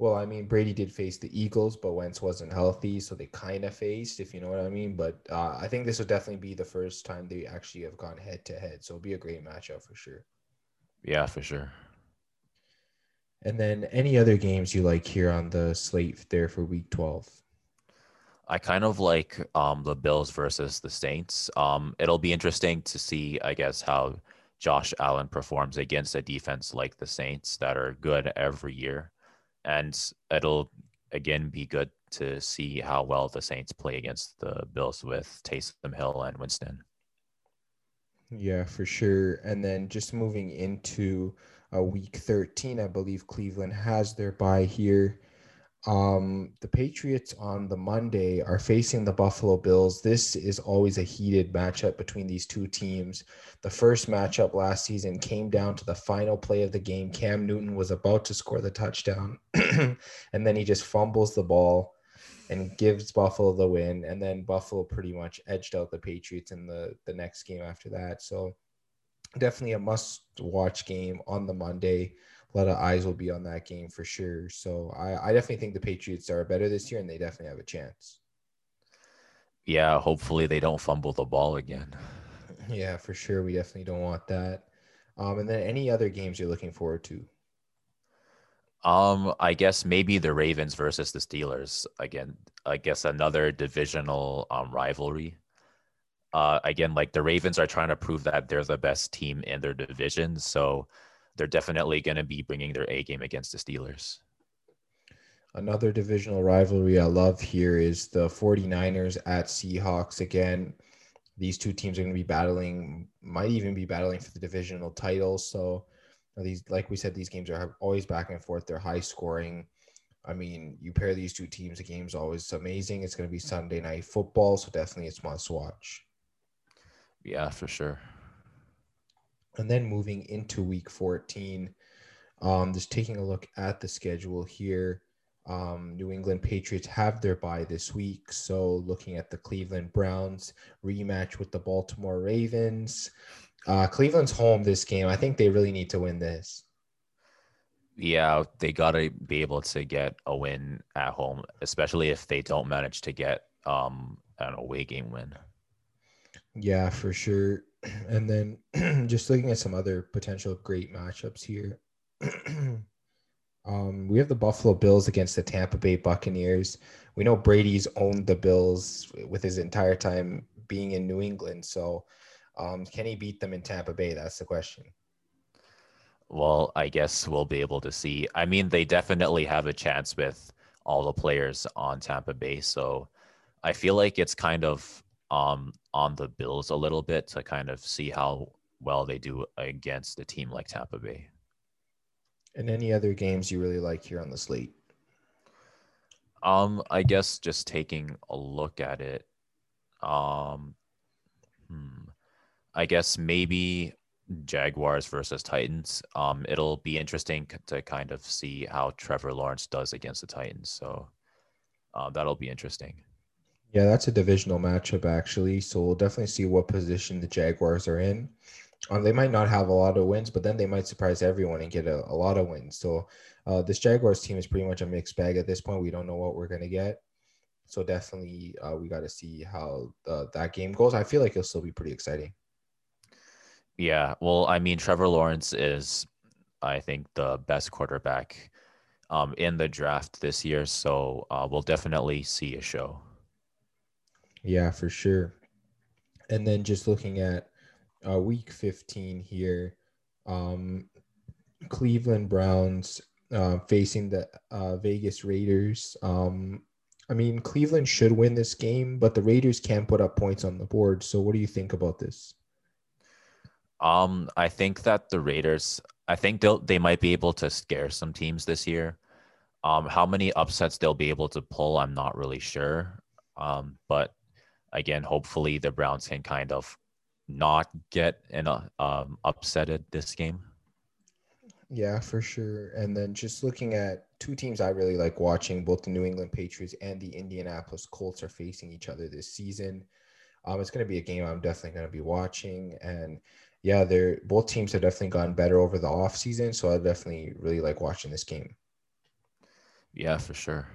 Well, I mean, Brady did face the Eagles, but Wentz wasn't healthy, so they kind of faced, if you know what I mean. But uh, I think this will definitely be the first time they actually have gone head to head, so it'll be a great matchup for sure. Yeah, for sure. And then any other games you like here on the slate there for Week 12? I kind of like um, the Bills versus the Saints. Um, it'll be interesting to see, I guess, how Josh Allen performs against a defense like the Saints that are good every year and it'll again be good to see how well the Saints play against the Bills with Taysom Hill and Winston. Yeah, for sure. And then just moving into a week 13, I believe Cleveland has their bye here. Um, the Patriots on the Monday are facing the Buffalo Bills. This is always a heated matchup between these two teams. The first matchup last season came down to the final play of the game. Cam Newton was about to score the touchdown, and then he just fumbles the ball and gives Buffalo the win. And then Buffalo pretty much edged out the Patriots in the, the next game after that. So definitely a must watch game on the Monday a lot of eyes will be on that game for sure. So I, I definitely think the Patriots are better this year and they definitely have a chance. Yeah, hopefully they don't fumble the ball again. Yeah, for sure. We definitely don't want that. Um, and then any other games you're looking forward to? Um, I guess maybe the Ravens versus the Steelers again. I guess another divisional um, rivalry. Uh, again, like the Ravens are trying to prove that they're the best team in their division, so they're definitely going to be bringing their A game against the Steelers. Another divisional rivalry I love here is the 49ers at Seahawks. Again, these two teams are going to be battling, might even be battling for the divisional title. So, these, like we said, these games are always back and forth. They're high scoring. I mean, you pair these two teams, the game's always amazing. It's going to be Sunday night football, so definitely it's must watch. Yeah, for sure. And then moving into week 14, um, just taking a look at the schedule here. Um, New England Patriots have their bye this week. So looking at the Cleveland Browns rematch with the Baltimore Ravens. Uh, Cleveland's home this game. I think they really need to win this. Yeah, they got to be able to get a win at home, especially if they don't manage to get um, an away game win. Yeah, for sure. And then just looking at some other potential great matchups here. um, we have the Buffalo Bills against the Tampa Bay Buccaneers. We know Brady's owned the Bills with his entire time being in New England. So, um, can he beat them in Tampa Bay? That's the question. Well, I guess we'll be able to see. I mean, they definitely have a chance with all the players on Tampa Bay. So I feel like it's kind of um, on the Bills a little bit to kind of see how well they do against a team like Tampa Bay. And any other games you really like here on the slate? Um, I guess just taking a look at it. Um, hmm, I guess maybe Jaguars versus Titans. Um, it'll be interesting to kind of see how Trevor Lawrence does against the Titans. So, uh, that'll be interesting. Yeah, that's a divisional matchup actually. So we'll definitely see what position the Jaguars are in. Um, they might not have a lot of wins, but then they might surprise everyone and get a, a lot of wins. So uh, this Jaguars team is pretty much a mixed bag at this point. We don't know what we're gonna get. So definitely, uh, we got to see how the, that game goes. I feel like it'll still be pretty exciting. Yeah, well, I mean, Trevor Lawrence is, I think, the best quarterback um, in the draft this year. So uh, we'll definitely see a show. Yeah, for sure. And then just looking at uh, week 15 here, Um, Cleveland Browns uh, facing the uh, Vegas Raiders. Um, I mean, Cleveland should win this game, but the Raiders can't put up points on the board. So, what do you think about this? Um, I think that the Raiders, I think they'll they might be able to scare some teams this year. Um, how many upsets they'll be able to pull, I'm not really sure. Um, but again, hopefully the Browns can kind of not get an um, upsetted this game. Yeah, for sure. And then just looking at two teams I really like watching, both the New England Patriots and the Indianapolis Colts are facing each other this season. Um, it's going to be a game I'm definitely going to be watching. And yeah, they're both teams have definitely gotten better over the offseason. So I definitely really like watching this game. Yeah, for sure.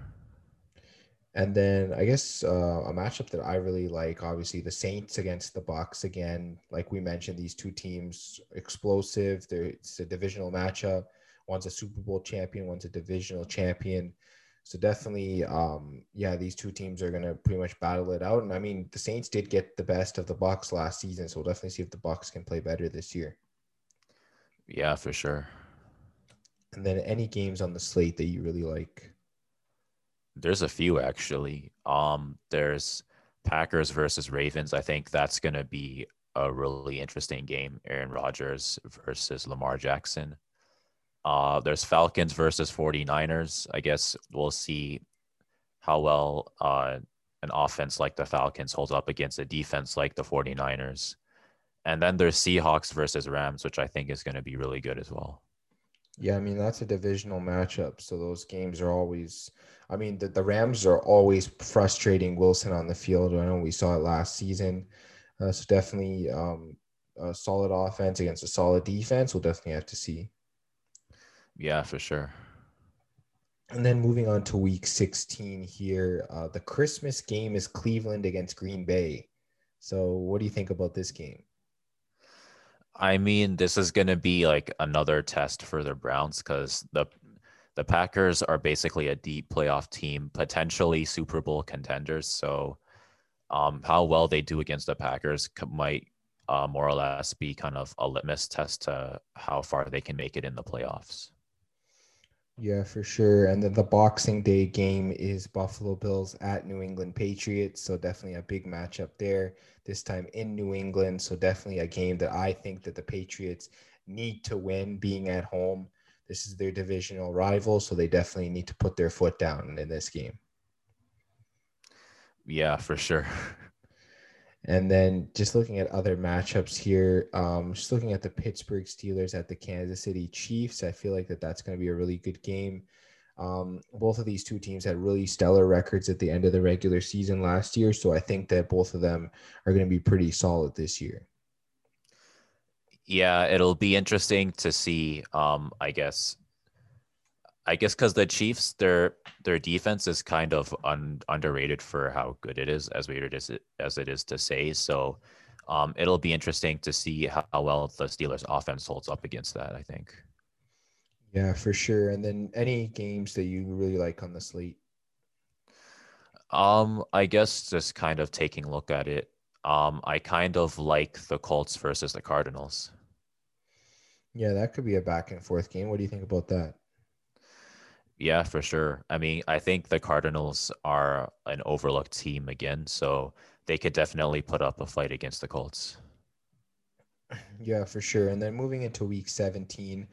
And then I guess uh, a matchup that I really like, obviously, the Saints against the Bucs. Again, like we mentioned, these two teams explosive. They're, it's a divisional matchup. One's a Super Bowl champion, one's a divisional champion. So definitely, um, yeah, these two teams are gonna pretty much battle it out. And I mean, the Saints did get the best of the Bucs last season, so we'll definitely see if the Bucs can play better this year. Yeah, for sure. And then any games on the slate that you really like? There's a few actually. Um, there's Packers versus Ravens. I think that's going to be a really interesting game. Aaron Rodgers versus Lamar Jackson. Uh, there's Falcons versus 49ers. I guess we'll see how well uh, an offense like the Falcons holds up against a defense like the 49ers. And then there's Seahawks versus Rams, which I think is going to be really good as well. Yeah, I mean that's a divisional matchup, so those games are always. I mean the, the Rams are always frustrating Wilson on the field. I know we saw it last season, uh, so definitely um, a solid offense against a solid defense. We'll definitely have to see. Yeah, for sure. And then moving on to Week 16 here, uh, the Christmas game is Cleveland against Green Bay. So, what do you think about this game? I mean, this is going to be like another test for the Browns because the the Packers are basically a deep playoff team, potentially Super Bowl contenders. So, um, how well they do against the Packers might uh, more or less be kind of a litmus test to how far they can make it in the playoffs. Yeah, for sure. And then the Boxing Day game is Buffalo Bills at New England Patriots. So definitely a big matchup there. This time in New England. So definitely a game that I think that the Patriots need to win being at home. This is their divisional rival, so they definitely need to put their foot down in this game. Yeah, for sure. And then just looking at other matchups here, um, just looking at the Pittsburgh Steelers at the Kansas City Chiefs, I feel like that that's going to be a really good game. Um, both of these two teams had really stellar records at the end of the regular season last year, so I think that both of them are going to be pretty solid this year. Yeah, it'll be interesting to see. Um, I guess I guess because the Chiefs, their their defense is kind of un, underrated for how good it is, as weird as it as it is to say. So, um, it'll be interesting to see how, how well the Steelers' offense holds up against that. I think. Yeah, for sure. And then any games that you really like on the slate? Um, I guess just kind of taking a look at it. Um, I kind of like the Colts versus the Cardinals. Yeah, that could be a back and forth game. What do you think about that? Yeah, for sure. I mean, I think the Cardinals are an overlooked team again, so they could definitely put up a fight against the Colts. Yeah, for sure. And then moving into week 17,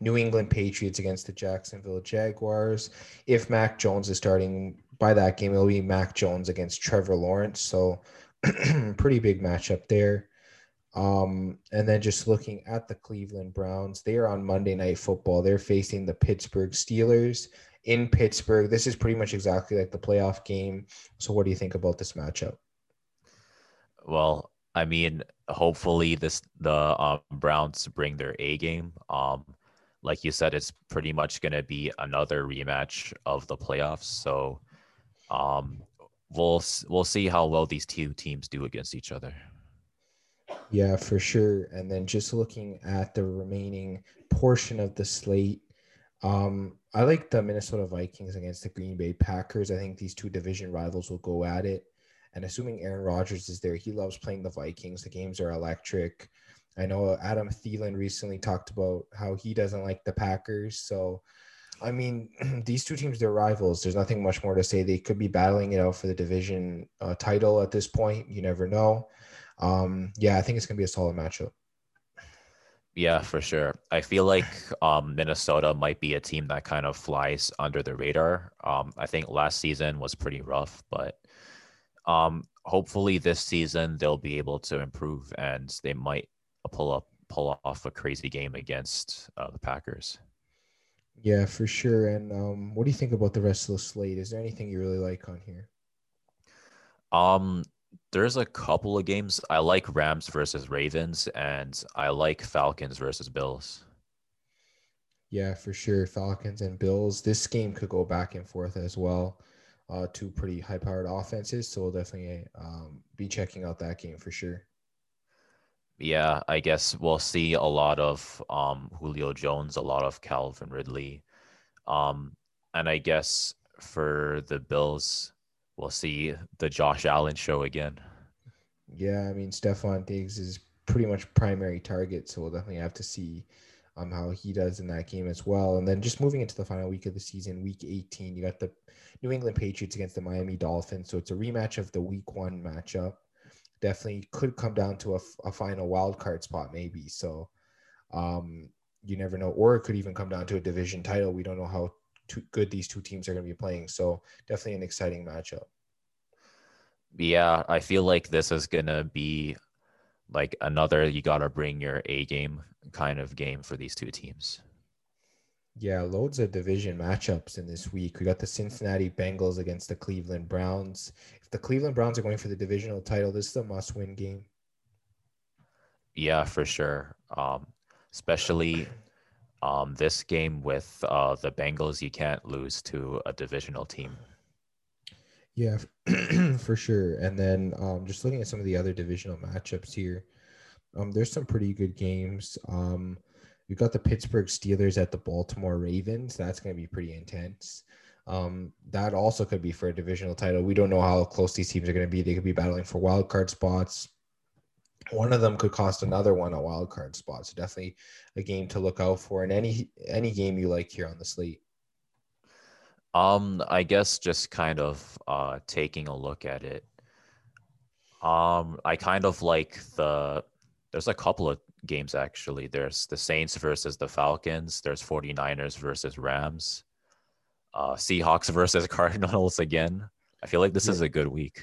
New England Patriots against the Jacksonville Jaguars. If Mac Jones is starting by that game, it'll be Mac Jones against Trevor Lawrence. So, pretty big matchup there. Um, and then just looking at the Cleveland Browns, they are on Monday Night Football. They're facing the Pittsburgh Steelers in Pittsburgh. This is pretty much exactly like the playoff game. So, what do you think about this matchup? Well, I mean, hopefully this the um, Browns bring their A game. Um, like you said, it's pretty much going to be another rematch of the playoffs. So, um, we'll we'll see how well these two teams do against each other. Yeah, for sure. And then just looking at the remaining portion of the slate, um, I like the Minnesota Vikings against the Green Bay Packers. I think these two division rivals will go at it. And assuming Aaron Rodgers is there, he loves playing the Vikings. The games are electric. I know Adam Thielen recently talked about how he doesn't like the Packers. So, I mean, these two teams, they're rivals. There's nothing much more to say. They could be battling it out for the division uh, title at this point. You never know. Um, yeah, I think it's going to be a solid matchup. Yeah, for sure. I feel like um, Minnesota might be a team that kind of flies under the radar. Um, I think last season was pretty rough, but um, hopefully this season they'll be able to improve and they might pull up pull off a crazy game against uh, the Packers. Yeah, for sure. And um, what do you think about the rest of the slate? Is there anything you really like on here? Um, there's a couple of games I like Rams versus Ravens, and I like Falcons versus Bills. Yeah, for sure. Falcons and Bills. This game could go back and forth as well. Uh, two pretty high powered offenses. So we'll definitely um, be checking out that game for sure. Yeah, I guess we'll see a lot of um, Julio Jones, a lot of Calvin Ridley. Um, and I guess for the Bills, we'll see the Josh Allen show again. Yeah, I mean Stefon Diggs is pretty much primary target, so we'll definitely have to see um how he does in that game as well. And then just moving into the final week of the season, week 18, you got the New England Patriots against the Miami Dolphins. So it's a rematch of the week one matchup. Definitely could come down to a, a final wild card spot, maybe. So um you never know, or it could even come down to a division title. We don't know how too good these two teams are going to be playing. So definitely an exciting matchup. Yeah, I feel like this is going to be like another you got to bring your A game kind of game for these two teams. Yeah, loads of division matchups in this week. We got the Cincinnati Bengals against the Cleveland Browns. If the Cleveland Browns are going for the divisional title, this is a must win game. Yeah, for sure. Um, especially um, this game with uh, the Bengals, you can't lose to a divisional team. Yeah, for sure. And then um, just looking at some of the other divisional matchups here, um, there's some pretty good games. Um, you've got the Pittsburgh Steelers at the Baltimore Ravens. That's going to be pretty intense. Um, that also could be for a divisional title. We don't know how close these teams are going to be. They could be battling for wild card spots one of them could cost another one a wild card spot. So definitely a game to look out for. And any any game you like here on the slate. Um, I guess just kind of uh taking a look at it. Um, I kind of like the there's a couple of games actually. There's the Saints versus the Falcons, there's 49ers versus Rams, uh Seahawks versus Cardinals again. I feel like this yeah. is a good week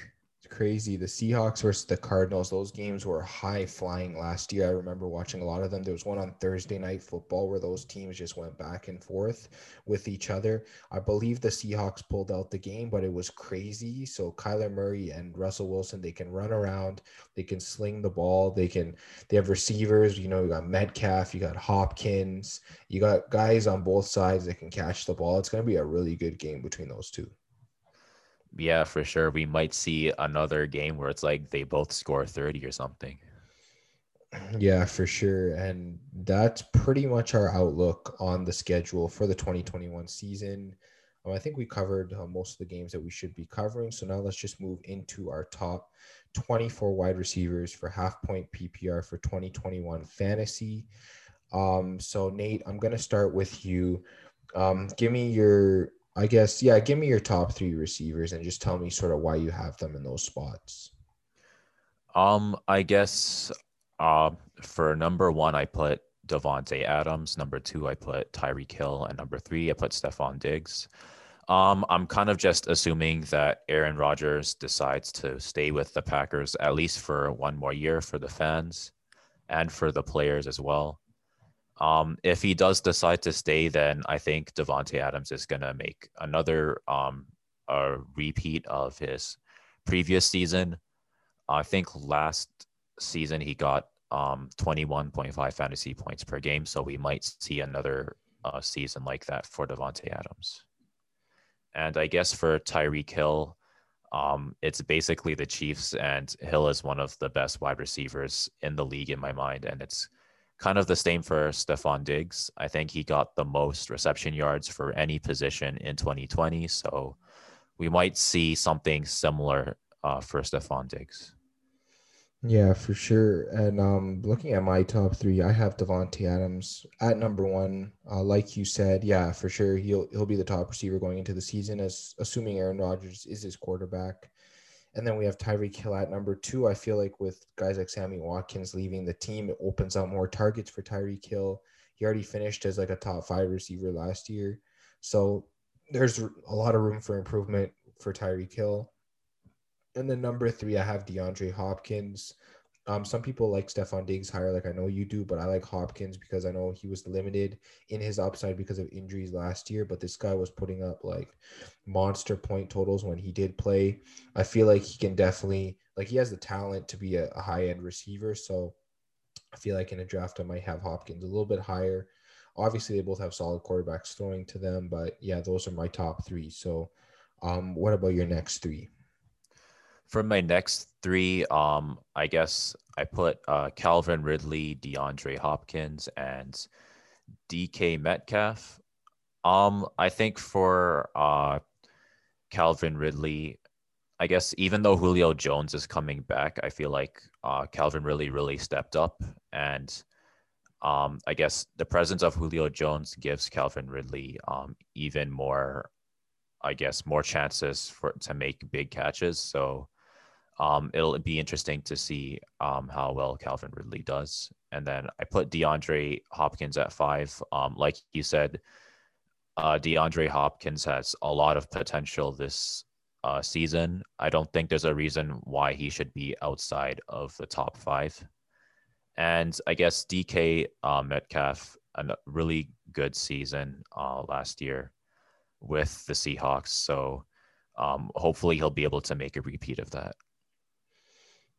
crazy. The Seahawks versus the Cardinals, those games were high flying last year. I remember watching a lot of them. There was one on Thursday night football where those teams just went back and forth with each other. I believe the Seahawks pulled out the game, but it was crazy. So Kyler Murray and Russell Wilson, they can run around, they can sling the ball, they can they have receivers, you know, you got Metcalf, you got Hopkins, you got guys on both sides that can catch the ball. It's gonna be a really good game between those two yeah, for sure. We might see another game where it's like they both score 30 or something. Yeah, for sure. And that's pretty much our outlook on the schedule for the 2021 season. Um, I think we covered uh, most of the games that we should be covering. So now let's just move into our top 24 wide receivers for half point PPR for 2021 fantasy. Um, so, Nate, I'm going to start with you. Um, give me your I guess, yeah, give me your top three receivers and just tell me sort of why you have them in those spots. Um, I guess uh, for number one, I put Davante Adams. Number two, I put Tyreek Hill. And number three, I put Stefon Diggs. Um, I'm kind of just assuming that Aaron Rodgers decides to stay with the Packers at least for one more year for the fans and for the players as well. Um, if he does decide to stay, then I think Davante Adams is gonna make another um, a repeat of his previous season. I think last season he got um, 21.5 fantasy points per game, so we might see another uh, season like that for Davante Adams. And I guess for Tyreek Hill, um, it's basically the Chiefs, and Hill is one of the best wide receivers in the league in my mind, and it's Kind of the same for Stefon Diggs. I think he got the most reception yards for any position in 2020. So we might see something similar uh, for Stefon Diggs. Yeah, for sure. And um, looking at my top three, I have Davante Adams at number one. Uh, like you said, yeah, for sure, he'll he'll be the top receiver going into the season, as assuming Aaron Rodgers is his quarterback. And then we have Tyreek Hill at number two. I feel like with guys like Sammy Watkins leaving the team, it opens up more targets for Tyreek Hill. He already finished as like a top five receiver last year, so there's a lot of room for improvement for Tyreek Hill. And then number three, I have DeAndre Hopkins. Um, some people like Stefon Diggs higher, like I know you do, but I like Hopkins because I know he was limited in his upside because of injuries last year. But this guy was putting up like monster point totals when he did play. I feel like he can definitely like he has the talent to be a, a high end receiver. So I feel like in a draft I might have Hopkins a little bit higher. Obviously, they both have solid quarterbacks throwing to them, but yeah, those are my top three. So, um, what about your next three? For my next three, um, I guess I put uh, Calvin Ridley, DeAndre Hopkins, and DK Metcalf. Um, I think for uh, Calvin Ridley, I guess even though Julio Jones is coming back, I feel like uh, Calvin Ridley really stepped up, and um, I guess the presence of Julio Jones gives Calvin Ridley um, even more, I guess, more chances for to make big catches. So um, it'll be interesting to see um, how well Calvin Ridley does. And then I put DeAndre Hopkins at five. Um, like you said, uh, DeAndre Hopkins has a lot of potential this uh, season. I don't think there's a reason why he should be outside of the top five. And I guess DK uh, Metcalf, a really good season uh, last year with the Seahawks. So um, hopefully he'll be able to make a repeat of that.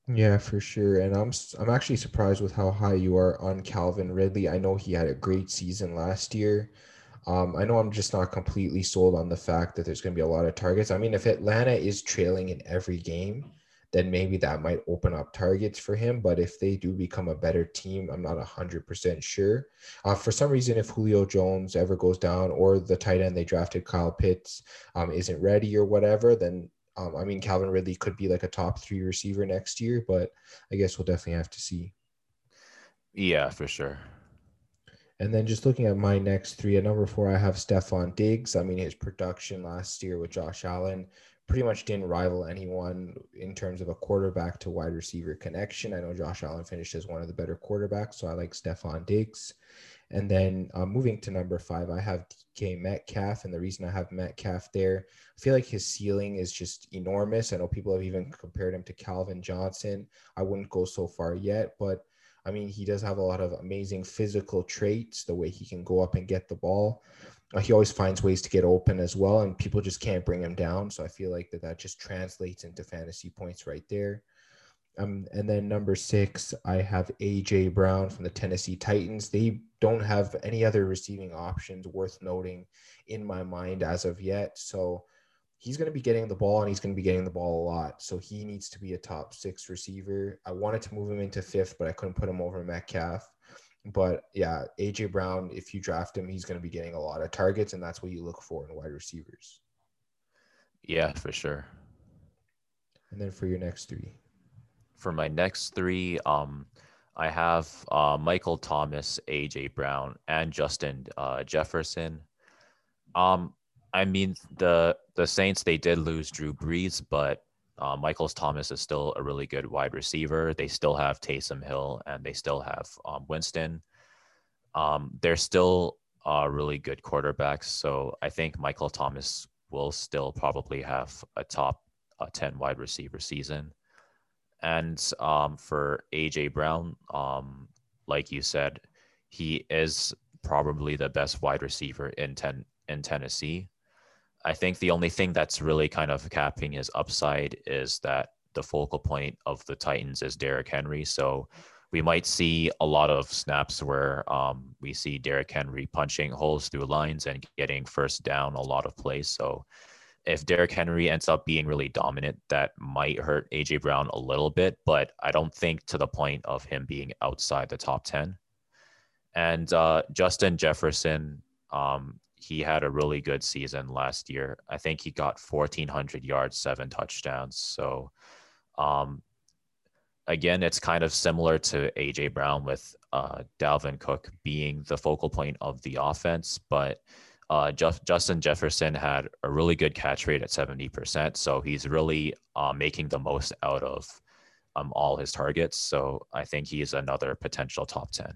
Yeah, for sure. And I'm I'm actually surprised with how high you are on Calvin Ridley. I know he had a great season last year. Um, I know I'm just not completely sold on the fact that there's going to be a lot of targets. I mean, if Atlanta is trailing in every game, then maybe that might open up targets for him. But if they do become a better team, I'm not 100% sure. Uh, for some reason, if Julio Jones ever goes down or the tight end they drafted, Kyle Pitts, um, isn't ready or whatever, then um, I mean, Calvin Ridley could be like a top three receiver next year, but I guess we'll definitely have to see. Yeah, for sure. And then just looking at my next three, at number four, I have Stefon Diggs. I mean, his production last year with Josh Allen pretty much didn't rival anyone in terms of a quarterback to wide receiver connection. I know Josh Allen finished as one of the better quarterbacks, so I like Stefon Diggs. And then uh, moving to number five, I have DK Metcalf. And the reason I have Metcalf there, I feel like his ceiling is just enormous. I know people have even compared him to Calvin Johnson. I wouldn't go so far yet, but I mean, he does have a lot of amazing physical traits, the way he can go up and get the ball. Uh, he always finds ways to get open as well, and people just can't bring him down. So I feel like that that just translates into fantasy points right there. Um, and then number six, I have AJ Brown from the Tennessee Titans. They don't have any other receiving options worth noting in my mind as of yet. So he's going to be getting the ball and he's going to be getting the ball a lot. So he needs to be a top six receiver. I wanted to move him into fifth, but I couldn't put him over Metcalf. But yeah, AJ Brown, if you draft him, he's going to be getting a lot of targets, and that's what you look for in wide receivers. Yeah, for sure. And then for your next three for my next three, um, I have uh, Michael Thomas, AJ Brown, and Justin uh, Jefferson. Um, I mean the the Saints they did lose Drew Brees, but uh, Michael Thomas is still a really good wide receiver. They still have Taysom Hill and they still have um, Winston. Um, they're still uh, really good quarterbacks, so I think Michael Thomas will still probably have a top uh, ten wide receiver season. And um, for AJ Brown, um, like you said, he is probably the best wide receiver in ten in Tennessee. I think the only thing that's really kind of capping his upside is that the focal point of the Titans is Derrick Henry. So we might see a lot of snaps where um, we see Derrick Henry punching holes through lines and getting first down a lot of plays. So if Derrick Henry ends up being really dominant, that might hurt AJ Brown a little bit, but I don't think to the point of him being outside the top 10. And uh, Justin Jefferson, um, he had a really good season last year. I think he got 1,400 yards, seven touchdowns. So um, again, it's kind of similar to AJ Brown with uh, Dalvin Cook being the focal point of the offense, but uh, Justin Jefferson had a really good catch rate at 70%. So he's really uh, making the most out of um, all his targets. So I think he's another potential top 10.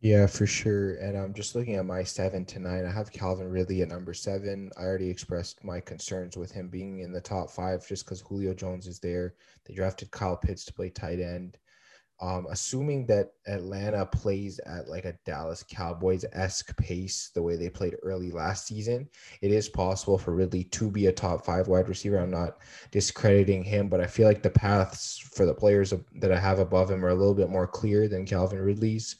Yeah, for sure. And I'm just looking at my seven to nine. I have Calvin Ridley at number seven. I already expressed my concerns with him being in the top five just because Julio Jones is there. They drafted Kyle Pitts to play tight end. Um, assuming that Atlanta plays at like a Dallas Cowboys esque pace, the way they played early last season, it is possible for Ridley to be a top five wide receiver. I'm not discrediting him, but I feel like the paths for the players that I have above him are a little bit more clear than Calvin Ridley's.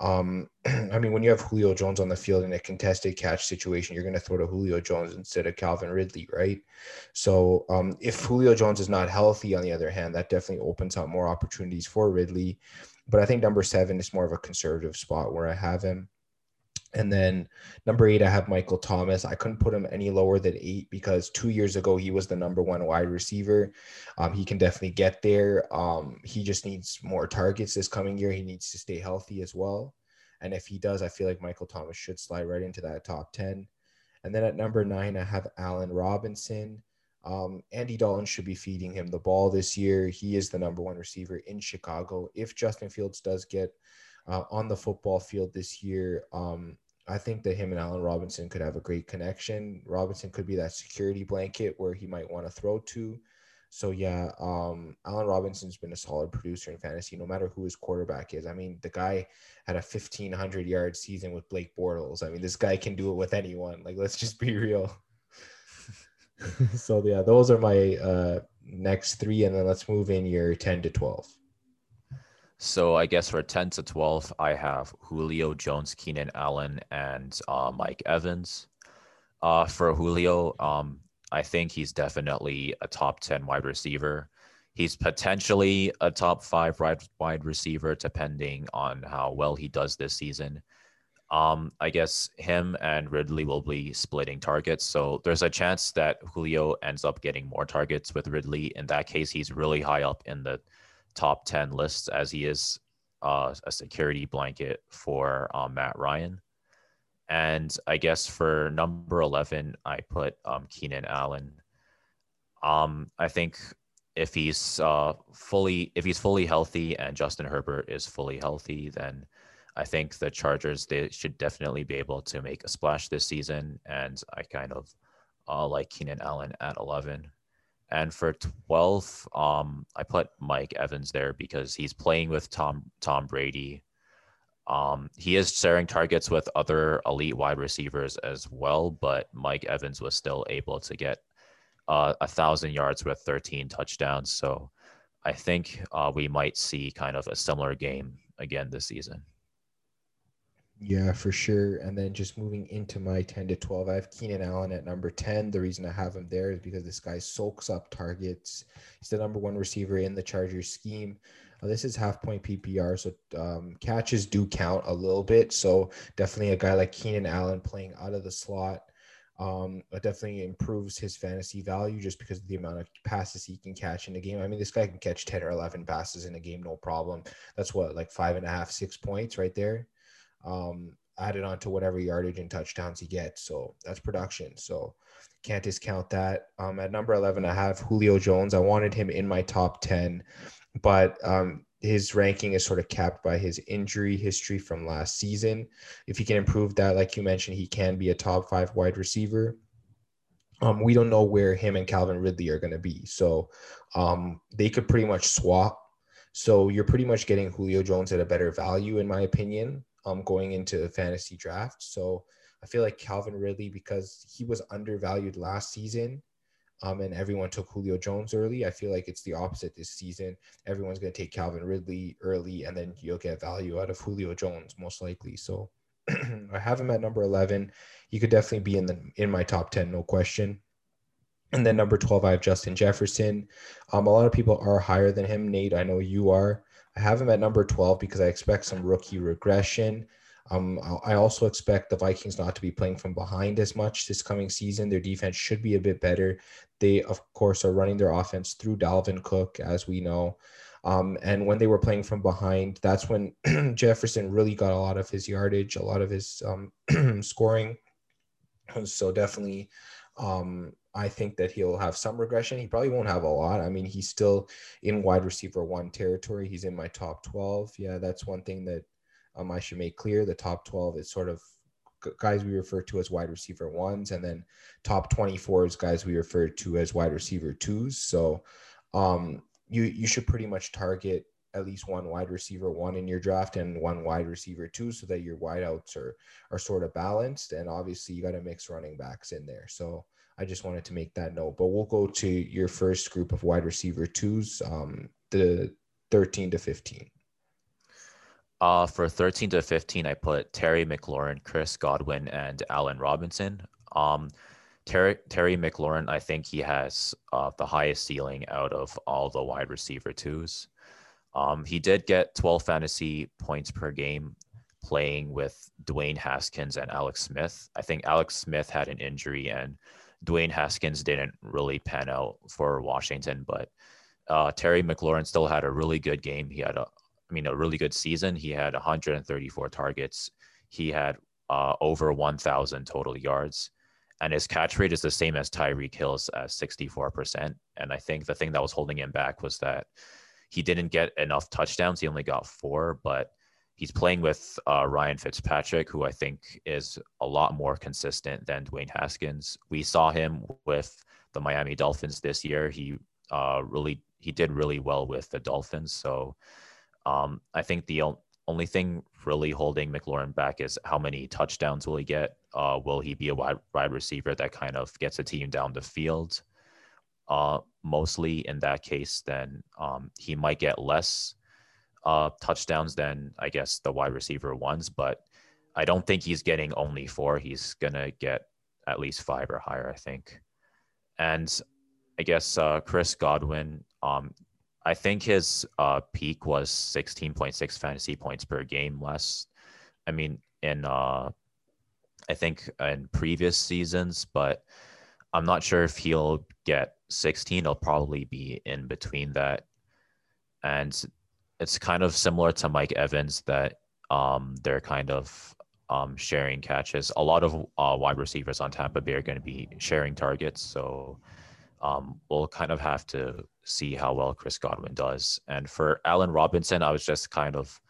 Um, I mean, when you have Julio Jones on the field in a contested catch situation, you're going to throw to Julio Jones instead of Calvin Ridley, right? So um, if Julio Jones is not healthy, on the other hand, that definitely opens up more opportunities for Ridley. But I think number seven is more of a conservative spot where I have him. And then number eight, I have Michael Thomas. I couldn't put him any lower than eight because two years ago he was the number one wide receiver. Um, he can definitely get there. Um, he just needs more targets this coming year. He needs to stay healthy as well. And if he does, I feel like Michael Thomas should slide right into that top 10. And then at number nine, I have Allen Robinson. Um, Andy Dalton should be feeding him the ball this year. He is the number one receiver in Chicago. If Justin Fields does get uh, on the football field this year, um, I think that him and Allen Robinson could have a great connection. Robinson could be that security blanket where he might want to throw to. So yeah, um, Allen Robinson's been a solid producer in fantasy, no matter who his quarterback is. I mean, the guy had a fifteen hundred yard season with Blake Bortles. I mean, this guy can do it with anyone. Like, let's just be real. so yeah, those are my uh, next three, and then let's move in your ten to twelve. So I guess for 10 to 12, I have Julio Jones, Keenan Allen, and uh, Mike Evans. Uh, for Julio, um, I think he's definitely a top 10 wide receiver. He's potentially a top five wide, receiver, depending on how well he does this season. Um, I guess him and Ridley will be splitting targets. So there's a chance that Julio ends up getting more targets with Ridley. In that case, he's really high up in the top 10 lists as he is uh, a security blanket for um, Matt Ryan. And I guess for number 11, I put um, Keenan Allen. Um, I think if he's uh, fully if he's fully healthy and Justin Herbert is fully healthy, then I think the Chargers they should definitely be able to make a splash this season. And I kind of uh, like Keenan Allen at 11. And for 12, um, I put Mike Evans there because he's playing with Tom Tom Brady. Um, he is sharing targets with other elite wide receivers as well, but Mike Evans was still able to get uh, a thousand yards with 13 touchdowns. So I think uh, we might see kind of a similar game again this season. Yeah, for sure. And then just moving into my 10 to 12, I have Keenan Allen at number 10. The reason I have him there is because this guy soaks up targets. He's the number one receiver in the Chargers scheme. Uh, this is half point PPR, so um, catches do count a little bit. So definitely a guy like Keenan Allen playing out of the slot. Um, it definitely improves his fantasy value just because of the amount of passes he can catch in a game. I mean, this guy can catch 10 or 11 passes in a game, no problem. That's what, like five and a half, six points right there um, added on to whatever yardage and touchdowns he gets. So that's production. So can't discount that. Um, at number 11, I have Julio Jones. I wanted him in my top 10, but um, his ranking is sort of capped by his injury history from last season. If he can improve that, like you mentioned, he can be a top five wide receiver. Um, we don't know where him and Calvin Ridley are going to be. So um, they could pretty much swap. So you're pretty much getting Julio Jones at a better value, in my opinion um, going into fantasy draft. So I feel like Calvin Ridley, because he was undervalued last season, um, and everyone took Julio Jones early. I feel like it's the opposite this season. Everyone's going to take Calvin Ridley early, and then you'll get value out of Julio Jones most likely. So I have him at number eleven. He could definitely be in the in my top ten, no question. And then number twelve, I have Justin Jefferson. Um, a lot of people are higher than him. Nate, I know you are. I have him at number 12 because I expect some rookie regression. Um, I also expect the Vikings not to be playing from behind as much this coming season. Their defense should be a bit better. They, of course, are running their offense through Dalvin Cook, as we know. Um, and when they were playing from behind, that's when Jefferson really got a lot of his yardage, a lot of his um, scoring. So definitely, um, I think that he'll have some regression. He probably won't have a lot. I mean, he's still in wide receiver one territory. He's in my top 12. Yeah, that's one thing that um, I should make clear. The top 12 is sort of guys we refer to as wide receiver ones, and then top 24 is guys we refer to as wide receiver twos. So um, you you should pretty much target at least one wide receiver one in your draft and one wide receiver two so that your wideouts are are sort of balanced and obviously you got to mix running backs in there so i just wanted to make that note but we'll go to your first group of wide receiver twos um the 13 to 15 uh, for 13 to 15, I put Terry McLaurin, Chris Godwin, and Allen Robinson. Um, Terry, Terry McLaurin, I think he has uh, the highest ceiling out of all the wide receiver twos. Um, he did get 12 fantasy points per game playing with Dwayne Haskins and Alex Smith. I think Alex Smith had an injury and Dwayne Haskins didn't really pan out for Washington, but uh, Terry McLaurin still had a really good game. He had a, I mean, a really good season. He had 134 targets. He had uh, over 1,000 total yards and his catch rate is the same as Tyreek Hill's at 64%. And I think the thing that was holding him back was that he didn't get enough touchdowns. He only got four, but he's playing with uh, Ryan Fitzpatrick, who I think is a lot more consistent than Dwayne Haskins. We saw him with the Miami Dolphins this year. He uh, really he did really well with the Dolphins. So um, I think the only thing really holding McLaurin back is how many touchdowns will he get? Uh, will he be a wide, wide receiver that kind of gets a team down the field? Uh, mostly in that case, then um, he might get less uh, touchdowns than I guess the wide receiver ones, but I don't think he's getting only four. He's gonna get at least five or higher, I think. And I guess uh, Chris Godwin, um, I think his uh, peak was 16.6 fantasy points per game less. I mean, in uh, I think in previous seasons, but I'm not sure if he'll get 16. He'll probably be in between that, and it's kind of similar to Mike Evans that um, they're kind of um, sharing catches. A lot of uh, wide receivers on Tampa Bay are going to be sharing targets, so um, we'll kind of have to see how well Chris Godwin does. And for Allen Robinson, I was just kind of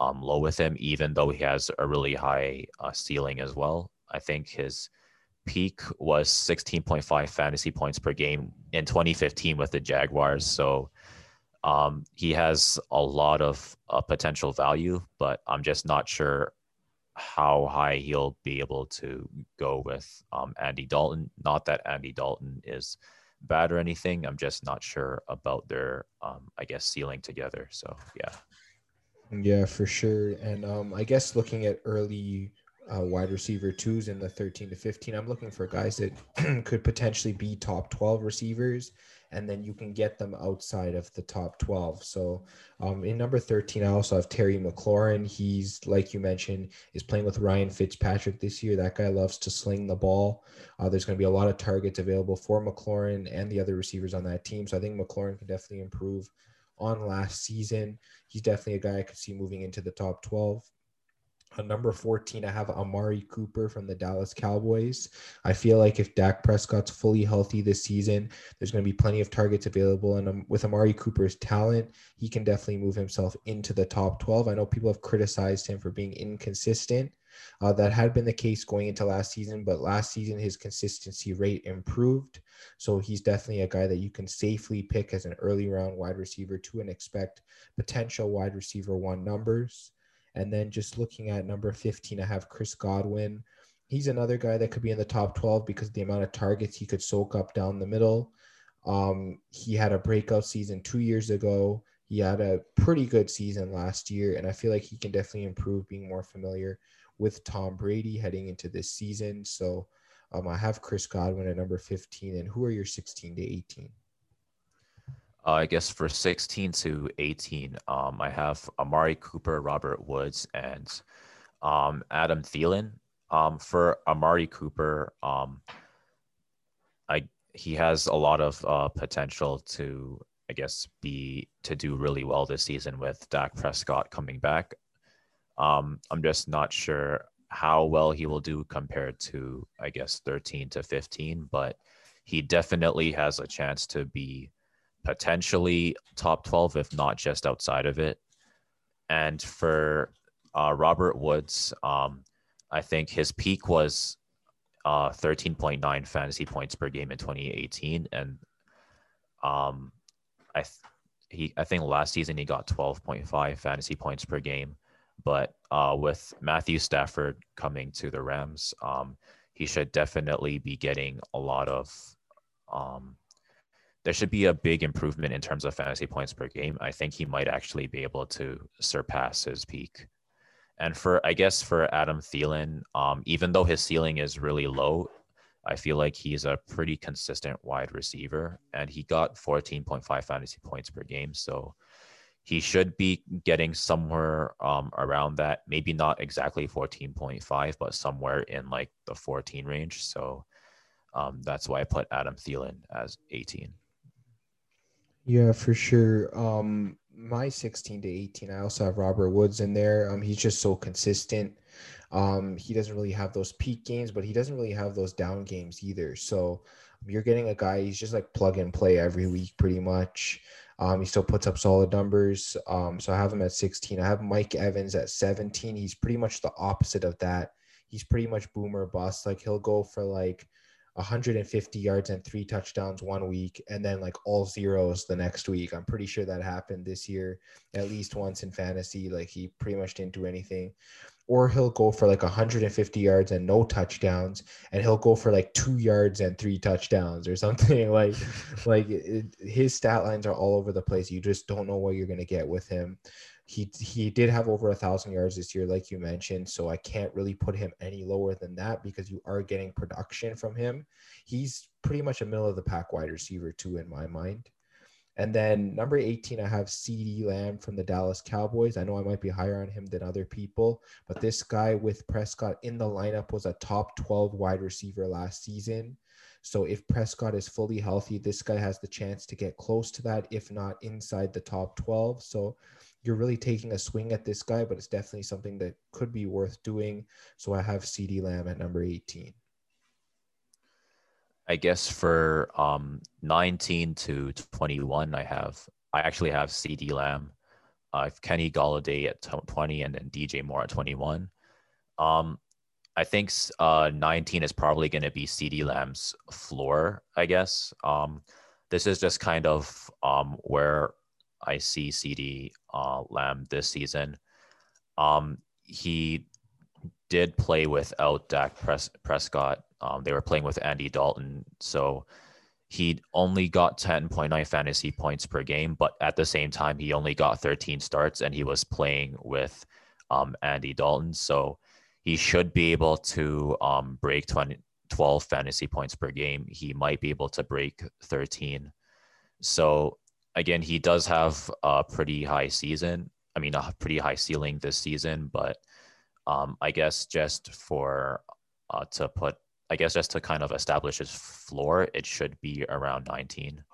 um, low with him, even though he has a really high uh, ceiling as well. I think his peak was 16.5 fantasy points per game in 2015 with the Jaguars. So um, he has a lot of uh, potential value, but I'm just not sure how high he'll be able to go with um, Andy Dalton. Not that Andy Dalton is bad or anything. I'm just not sure about their, um, I guess, ceiling together. So yeah. Yeah, for sure. And um, I guess looking at early uh, wide receiver twos in the 13 to 15, I'm looking for guys that could potentially be top 12 receivers and then you can get them outside of the top 12. So um, in number 13, I also have Terry McLaurin. He's, like you mentioned, is playing with Ryan Fitzpatrick this year. That guy loves to sling the ball. Uh, there's going to be a lot of targets available for McLaurin and the other receivers on that team. So I think McLaurin can definitely improve on last season. He's definitely a guy I could see moving into the top 12. Number 14, I have Amari Cooper from the Dallas Cowboys. I feel like if Dak Prescott's fully healthy this season, there's going to be plenty of targets available. And um, with Amari Cooper's talent, he can definitely move himself into the top 12. I know people have criticized him for being inconsistent. Uh, that had been the case going into last season, but last season his consistency rate improved. So he's definitely a guy that you can safely pick as an early round wide receiver two and expect potential wide receiver one numbers. And then just looking at number 15, I have Chris Godwin. He's another guy that could be in the top 12 because the amount of targets he could soak up down the middle. Um, he had a breakout season two years ago. He had a pretty good season last year, and I feel like he can definitely improve being more familiar with Tom Brady heading into this season. So um, I have Chris Godwin at number 15. And who are your 16 to 18? Uh, I guess for 16 to 18, um, I have Amari Cooper, Robert Woods, and um, Adam Thielen. Um, for Amari Cooper, um, I he has a lot of uh, potential to, I guess, be to do really well this season with Dak Prescott coming back. Um, I'm just not sure how well he will do compared to, I guess, 13 to 15, but he definitely has a chance to be potentially top 12, if not just outside of it. And for uh, Robert Woods, um, I think his peak was uh, 13.9 fantasy points per game in 2018, and um, I th- he I think last season he got 12.5 fantasy points per game. But uh, with Matthew Stafford coming to the Rams, um, he should definitely be getting a lot of. Um, there should be a big improvement in terms of fantasy points per game. I think he might actually be able to surpass his peak. And for I guess for Adam Thielen, um, even though his ceiling is really low, I feel like he's a pretty consistent wide receiver, and he got 14.5 fantasy points per game. So he should be getting somewhere um, around that. Maybe not exactly 14.5, but somewhere in like the 14 range. So um, that's why I put Adam Thielen as 18. Yeah, for sure. Um, my 16 to 18, I also have Robert Woods in there. Um, he's just so consistent. Um, he doesn't really have those peak games, but he doesn't really have those down games either. So you're getting a guy, he's just like plug and play every week pretty much. Um, he still puts up solid numbers. Um, so I have him at 16. I have Mike Evans at 17. He's pretty much the opposite of that. He's pretty much boomer bust. Like he'll go for like 150 yards and three touchdowns one week and then like all zeros the next week. I'm pretty sure that happened this year at least once in fantasy. Like he pretty much didn't do anything or he'll go for like 150 yards and no touchdowns and he'll go for like two yards and three touchdowns or something like like it, his stat lines are all over the place you just don't know what you're going to get with him he he did have over a thousand yards this year like you mentioned so i can't really put him any lower than that because you are getting production from him he's pretty much a middle of the pack wide receiver too in my mind and then number 18, I have CeeDee Lamb from the Dallas Cowboys. I know I might be higher on him than other people, but this guy with Prescott in the lineup was a top 12 wide receiver last season. So if Prescott is fully healthy, this guy has the chance to get close to that, if not inside the top 12. So you're really taking a swing at this guy, but it's definitely something that could be worth doing. So I have CeeDee Lamb at number 18. I guess for um, 19 to 21, I have I actually have CeeDee Lamb, I have Kenny Golladay at 20, and then DJ Moore at 21. Um, I think uh, 19 is probably going to be CeeDee Lamb's floor, I guess. Um, this is just kind of um, where I see CeeDee uh, Lamb this season. Um, he did play without Dak Pres- Prescott um, they were playing with Andy Dalton, so he only got 10.9 fantasy points per game, but at the same time, he only got 13 starts and he was playing with um, Andy Dalton. So he should be able to um, break 20, 12 fantasy points per game. He might be able to break 13. So again, he does have a pretty high season. I mean, a pretty high ceiling this season, but um, I guess just for uh, to put I guess just to kind of establish his floor, it should be around 19.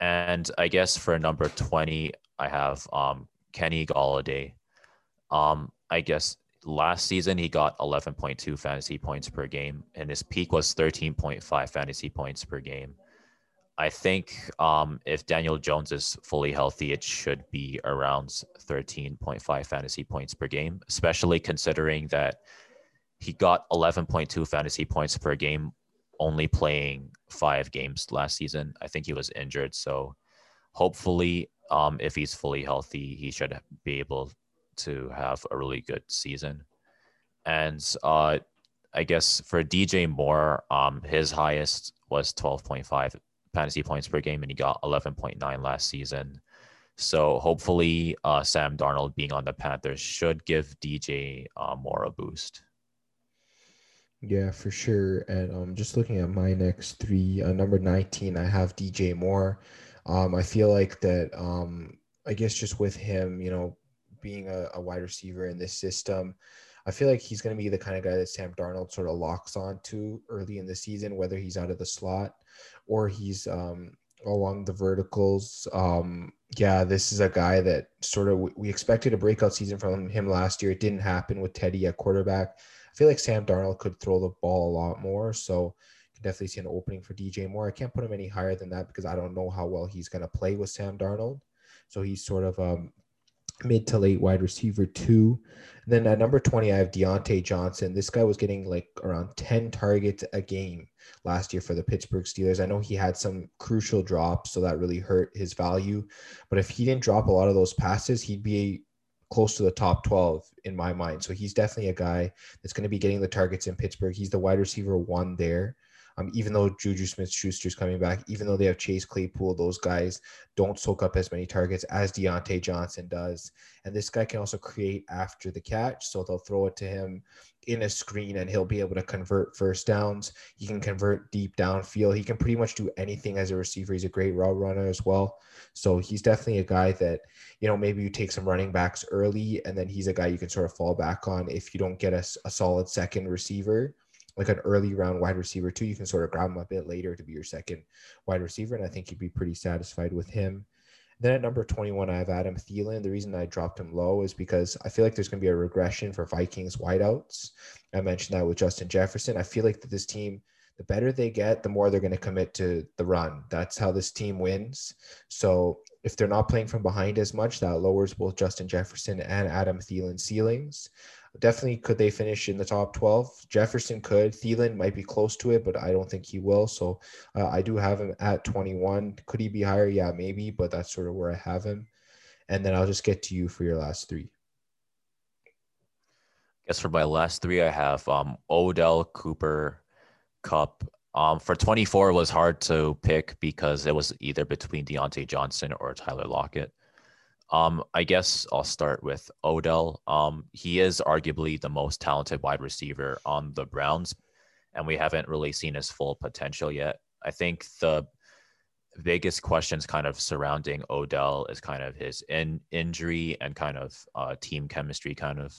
And I guess for number 20, I have um, Kenny Golladay. Um, I guess last season he got 11.2 fantasy points per game, and his peak was 13.5 fantasy points per game. I think um, if Daniel Jones is fully healthy, it should be around 13.5 fantasy points per game, especially considering that he got 11.2 fantasy points per game only playing five games last season. I think he was injured. So hopefully, um, if he's fully healthy, he should be able to have a really good season. And uh, I guess for DJ Moore, um, his highest was 12.5 fantasy points per game, and he got 11.9 last season. So hopefully, uh, Sam Darnold being on the Panthers should give DJ uh, Moore a boost. Yeah, for sure. And um, just looking at my next three, uh, number 19, I have DJ Moore. Um, I feel like that, um, I guess just with him, you know, being a, a wide receiver in this system, I feel like he's going to be the kind of guy that Sam Darnold sort of locks on to early in the season, whether he's out of the slot or he's um, along the verticals. Um, yeah, this is a guy that sort of we expected a breakout season from him last year. It didn't happen with Teddy at quarterback. I feel like Sam Darnold could throw the ball a lot more. So you can definitely see an opening for DJ Moore. I can't put him any higher than that because I don't know how well he's going to play with Sam Darnold. So he's sort of um, mid to late wide receiver two. And then at number 20, I have Diontae Johnson. This guy was getting like around 10 targets a game last year for the Pittsburgh Steelers. I know he had some crucial drops, so that really hurt his value. But if he didn't drop a lot of those passes, he'd be close to the top 12 in my mind. So he's definitely a guy that's going to be getting the targets in Pittsburgh. He's the wide receiver one there. Um, even though Juju Smith Schuster's coming back, even though they have Chase Claypool, those guys don't soak up as many targets as Diontae Johnson does. And this guy can also create after the catch. So they'll throw it to him in a screen and he'll be able to convert first downs. He can convert deep downfield. He can pretty much do anything as a receiver. He's a great route runner as well. So he's definitely a guy that, you know, maybe you take some running backs early and then he's a guy you can sort of fall back on if you don't get a, a solid second receiver like an early round wide receiver too. You can sort of grab him a bit later to be your second wide receiver, and I think you'd be pretty satisfied with him. Then at number 21, I have Adam Thielen. The reason I dropped him low is because I feel like there's going to be a regression for Vikings wideouts. I mentioned that with Justin Jefferson. I feel like that this team, the better they get, the more they're going to commit to the run. That's how this team wins. So if they're not playing from behind as much, that lowers both Justin Jefferson and Adam Thielen ceilings. Definitely, could they finish in the top 12? Jefferson could. Thielen might be close to it, but I don't think he will. So uh, I do have him at 21. Could he be higher? Yeah, maybe, but that's sort of where I have him. And then I'll just get to you for your last three. I guess for my last three, I have um, Odell, Cooper, Kupp. Um, for 24, it was hard to pick because it was either between Diontae Johnson or Tyler Lockett. Um, I guess I'll start with Odell. Um, he is arguably the most talented wide receiver on the Browns, and we haven't really seen his full potential yet. I think the biggest questions kind of surrounding Odell is kind of his in injury and kind of uh, team chemistry kind of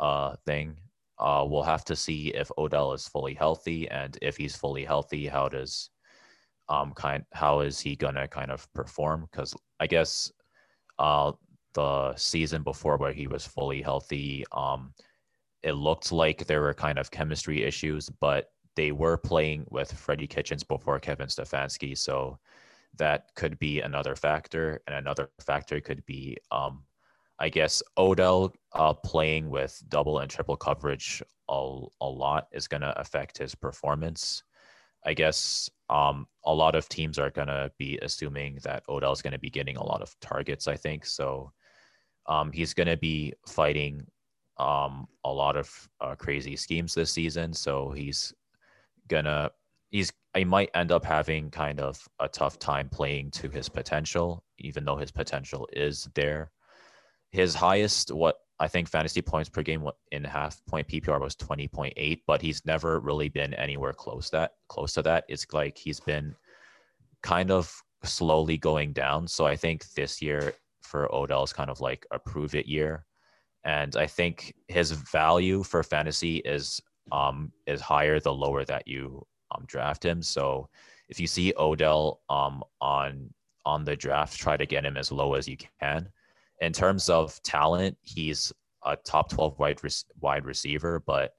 uh, thing. Uh, we'll have to see if Odell is fully healthy, and if he's fully healthy, how does um kind how is he gonna kind of perform? Because I guess uh, the season before where he was fully healthy. Um, it looked like there were kind of chemistry issues, but they were playing with Freddie Kitchens before Kevin Stefanski. So that could be another factor. And another factor could be, um, I guess, Odell uh, playing with double and triple coverage a, a lot is going to affect his performance. I guess um, a lot of teams are going to be assuming that Odell is going to be getting a lot of targets, I think. So um, he's going to be fighting um, a lot of uh, crazy schemes this season. So he's going to, he's, he might end up having kind of a tough time playing to his potential, even though his potential is there. His highest, what I think fantasy points per game in half point PPR was 20.8, but he's never really been anywhere close that close to that. It's like he's been kind of slowly going down. So I think this year for Odell is kind of like a prove it year. And I think his value for fantasy is um is higher the lower that you um draft him. So if you see Odell um on on the draft, try to get him as low as you can in terms of talent, he's a top 12 wide, wide receiver, but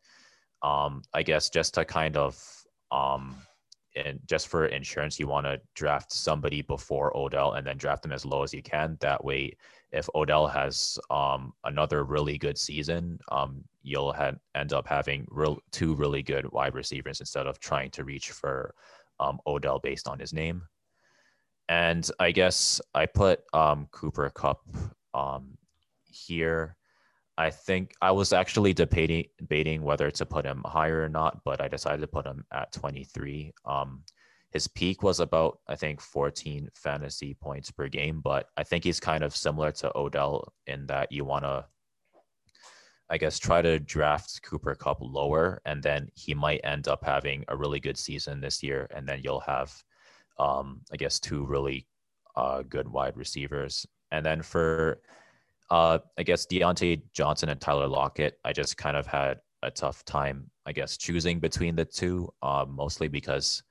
um, I guess just to kind of um, and just for insurance, you want to draft somebody before Odell and then draft them as low as you can. That way, if Odell has um, another really good season, um, you'll have, end up having real, two really good wide receivers instead of trying to reach for um, Odell based on his name. And I guess I put um, Cooper Kupp um, here. I think I was actually debating debating whether to put him higher or not, but I decided to put him at 23. Um, his peak was about I think 14 fantasy points per game, but I think he's kind of similar to Odell in that you want to, I guess, try to draft Cooper Kupp lower, and then he might end up having a really good season this year, and then you'll have, um, I guess, two really uh, good wide receivers and then for uh, I guess Diontae Johnson and Tyler Lockett. I just kind of had a tough time, I guess, choosing between the two, uh, mostly because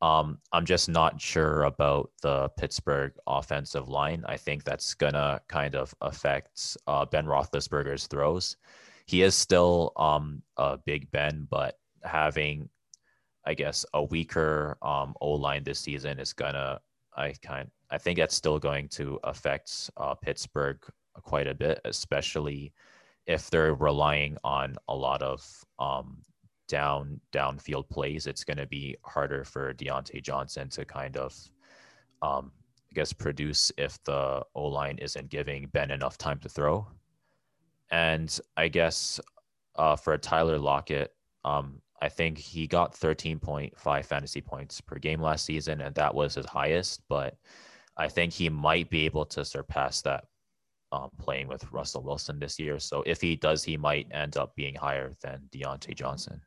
um, I'm just not sure about the Pittsburgh offensive line. I think that's gonna kind of affect uh, Ben Roethlisberger's throws. He is still um, a Big Ben, but having, I guess, a weaker um, O line this season is gonna. I kind. I think that's still going to affect uh, Pittsburgh quite a bit, especially if they're relying on a lot of um, down downfield plays, it's going to be harder for Diontae Johnson to kind of, um, I guess, produce if the O line isn't giving Ben enough time to throw. And I guess uh, for Tyler Lockett, um, I think he got 13.5 fantasy points per game last season, and that was his highest. But I think he might be able to surpass that um, playing with Russell Wilson this year. So if he does, he might end up being higher than Diontae Johnson.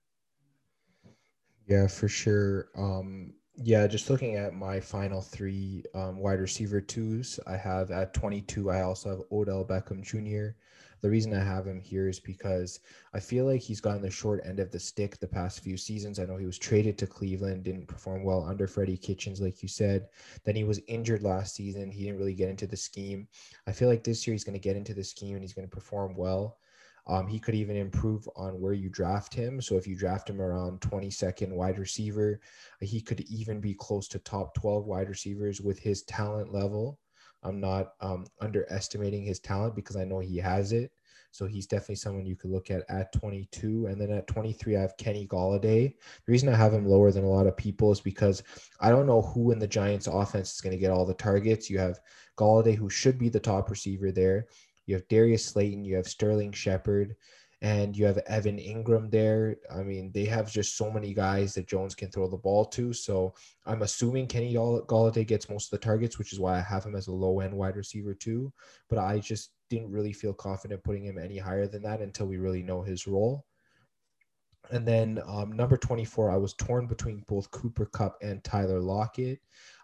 Yeah, for sure. Um, yeah, just looking at my final three um, wide receiver twos, I have at 22, I also have Odell Beckham Jr. The reason I have him here is because I feel like he's gotten the short end of the stick the past few seasons. I know he was traded to Cleveland, didn't perform well under Freddie Kitchens, like you said. Then he was injured last season. He didn't really get into the scheme. I feel like this year he's going to get into the scheme and he's going to perform well. Um, he could even improve on where you draft him. So if you draft him around 22nd wide receiver, he could even be close to top 12 wide receivers with his talent level. I'm not um, underestimating his talent because I know he has it. So he's definitely someone you could look at at 22. And then at 23, I have Kenny Golladay. The reason I have him lower than a lot of people is because I don't know who in the Giants offense is going to get all the targets. You have Golladay, who should be the top receiver there. You have Darius Slayton, you have Sterling Shepard, and you have Evan Engram there. I mean, they have just so many guys that Jones can throw the ball to. So I'm assuming Kenny Golladay gets most of the targets, which is why I have him as a low end wide receiver too. But I just didn't really feel confident putting him any higher than that until we really know his role. And then um, number 24, I was torn between both Cooper Kupp and Tyler Lockett.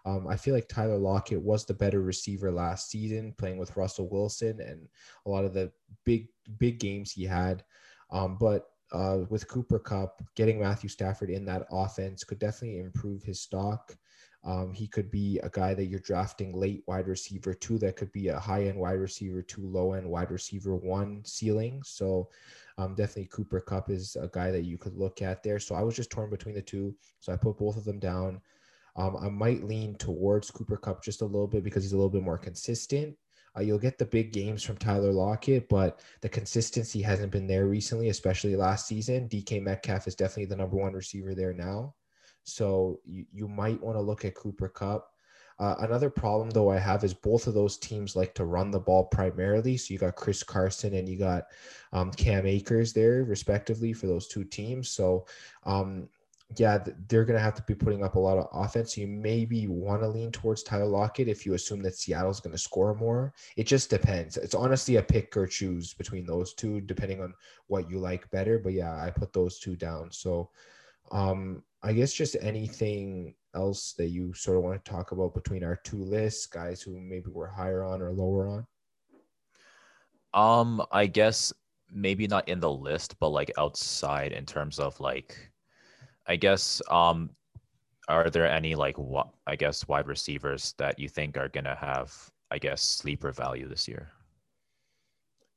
Um, I feel like Tyler Lockett was the better receiver last season, playing with Russell Wilson and a lot of the big big games he had. Um, but uh, with Cooper Kupp, getting Matthew Stafford in that offense could definitely improve his stock. Um, he could be a guy that you're drafting late wide receiver two. That could be a high end wide receiver two, low end wide receiver one ceiling. So um, definitely Cooper Kupp is a guy that you could look at there. So I was just torn between the two. So I put both of them down. Um, I might lean towards Cooper Kupp just a little bit because he's a little bit more consistent. Uh, you'll get the big games from Tyler Lockett, but the consistency hasn't been there recently, especially last season. DK Metcalf is definitely the number one receiver there now. So you, you might want to look at Cooper Kupp. Uh, another problem, though, I have is both of those teams like to run the ball primarily. So you got Chris Carson and you got um, Cam Akers there, respectively, for those two teams. So um, yeah, they're going to have to be putting up a lot of offense. You maybe want to lean towards Tyler Lockett if you assume that Seattle's going to score more. It just depends. It's honestly a pick or choose between those two, depending on what you like better. But yeah, I put those two down. So um, I guess just anything else that you sort of want to talk about between our two lists, guys who maybe were higher on or lower on. Um, I guess maybe not in the list, but like outside in terms of like I guess um are there any like what I guess wide receivers that you think are gonna have I guess sleeper value this year?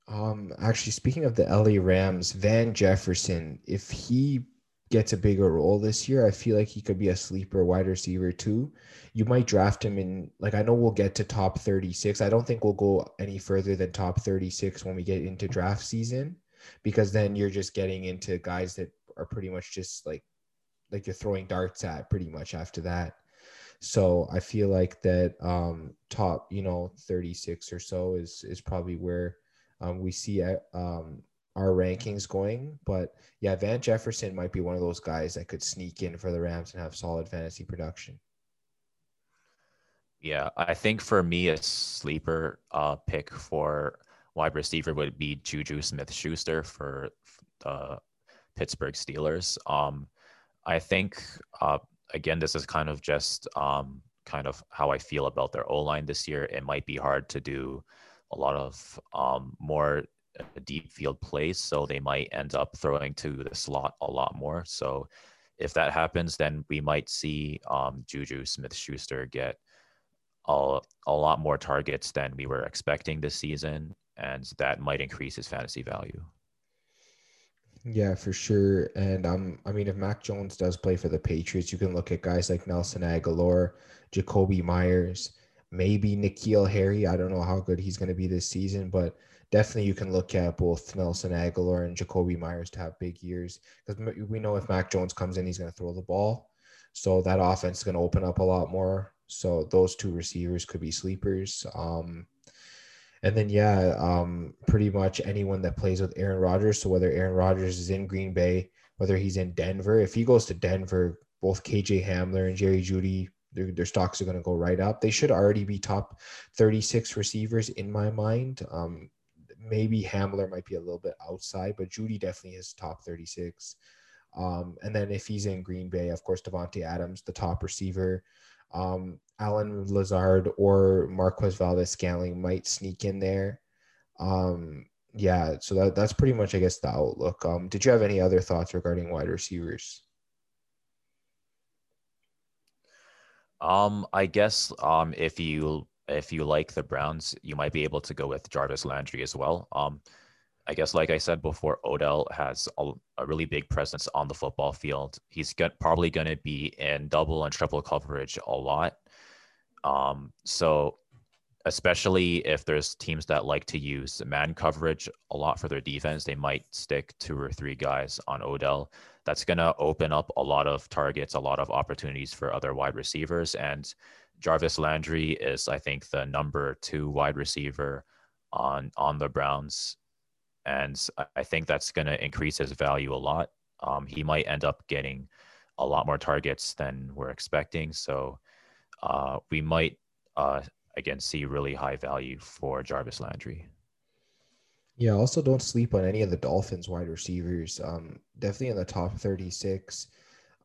Um actually speaking of the LA Rams, Van Jefferson, if he gets a bigger role this year, I feel like he could be a sleeper wide receiver too. You might draft him in like I know we'll get to top 36. I don't think we'll go any further than top 36 when we get into draft season because then you're just getting into guys that are pretty much just like like you're throwing darts at pretty much after that. So I feel like that um, top, you know, 36 or so is is probably where um, we see um, our rankings going. But yeah, Van Jefferson might be one of those guys that could sneak in for the Rams and have solid fantasy production. Yeah, I think for me, a sleeper uh, pick for wide receiver would be Juju Smith Schuster for the Pittsburgh Steelers. Um, I think uh, again, this is kind of just um, kind of how I feel about their O line this year. It might be hard to do a lot of um, more deep field plays, so they might end up throwing to the slot a lot more. So if that happens, then we might see um, Juju Smith Schuster get a, a lot more targets than we were expecting this season, and that might increase his fantasy value. Yeah, for sure. And um, I mean, if Mac Jones does play for the Patriots, you can look at guys like Nelson Agholor, Jakobi Meyers, maybe N'Keal Harry. I don't know how good he's going to be this season, but definitely you can look at both Nelson Agholor and Jakobi Meyers to have big years because we know if Mac Jones comes in, he's going to throw the ball. So that offense is going to open up a lot more. So those two receivers could be sleepers. Um, and then yeah, um, pretty much anyone that plays with Aaron Rodgers. So whether Aaron Rodgers is in Green Bay, whether he's in Denver, if he goes to Denver, both KJ Hamler and Jerry Jeudy, their, their stocks are going to go right up. They should already be top 36 receivers in my mind. Um, maybe Hamler might be a little bit outside, but Jeudy definitely is top 36. Um, and then if he's in Green Bay, of course, Davante Adams, the top receiver. Um, Allen Lazard or Marquez Valdes-Scantling might sneak in there. Um, yeah, so that, that's pretty much, I guess, the outlook. Um, did you have any other thoughts regarding wide receivers? Um, I guess um, if you if you like the Browns, you might be able to go with Jarvis Landry as well. Um, I guess, like I said before, Odell has a, a really big presence on the football field. He's probably going to be in double and triple coverage a lot. Um, so, especially if there's teams that like to use man coverage a lot for their defense, they might stick two or three guys on Odell. That's going to open up a lot of targets, a lot of opportunities for other wide receivers. And Jarvis Landry is, I think, the number two wide receiver on on the Browns, and I think that's going to increase his value a lot. Um, he might end up getting a lot more targets than we're expecting, so uh, we might uh, again see really high value for Jarvis Landry. Yeah, also don't sleep on any of the Dolphins wide receivers. Um, definitely in the top 36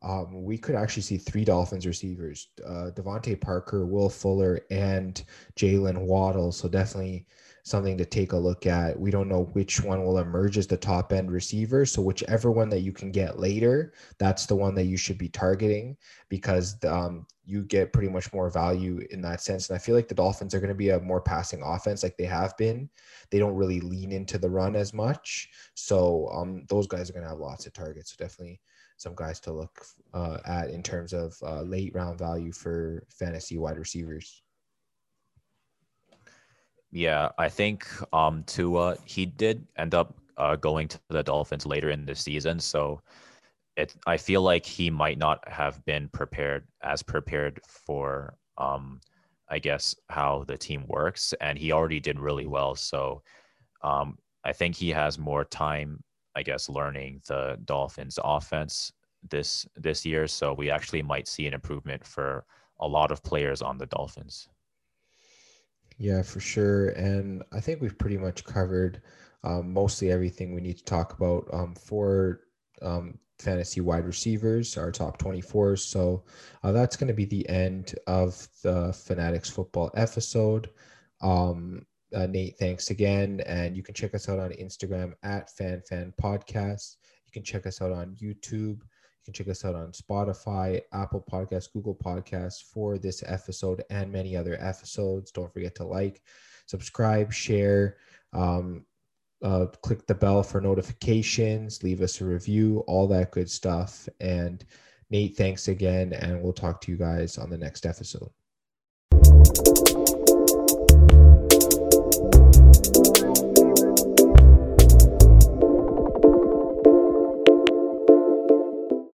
um, we could actually see three Dolphins receivers: uh, DeVante Parker, Will Fuller, and Jaylen Waddle. So definitely something to take a look at. We don't know which one will emerge as the top end receiver. So whichever one that you can get later, that's the one that you should be targeting because um, you get pretty much more value in that sense. And I feel like the Dolphins are going to be a more passing offense like they have been. They don't really lean into the run as much. So um, those guys are going to have lots of targets. So definitely some guys to look uh, at in terms of uh, late round value for fantasy wide receivers. Yeah, I think um, Tua he did end up uh, going to the Dolphins later in the season, so it I feel like he might not have been prepared as prepared for um, I guess how the team works, and he already did really well. So um, I think he has more time I guess, learning the Dolphins offense this this year. So we actually might see an improvement for a lot of players on the Dolphins. Yeah, for sure. And I think we've pretty much covered um, mostly everything we need to talk about um, for um, fantasy wide receivers, our top 24. So uh, that's going to be the end of the Fanatics football episode. Um, uh, Nate, thanks again. And you can check us out on Instagram at FanFan Podcast. You can check us out on YouTube. You can check us out on Spotify, Apple Podcasts, Google Podcasts for this episode and many other episodes. Don't forget to like, subscribe, share, um, uh, click the bell for notifications, leave us a review, all that good stuff. And Nate, thanks again. And we'll talk to you guys on the next episode. You.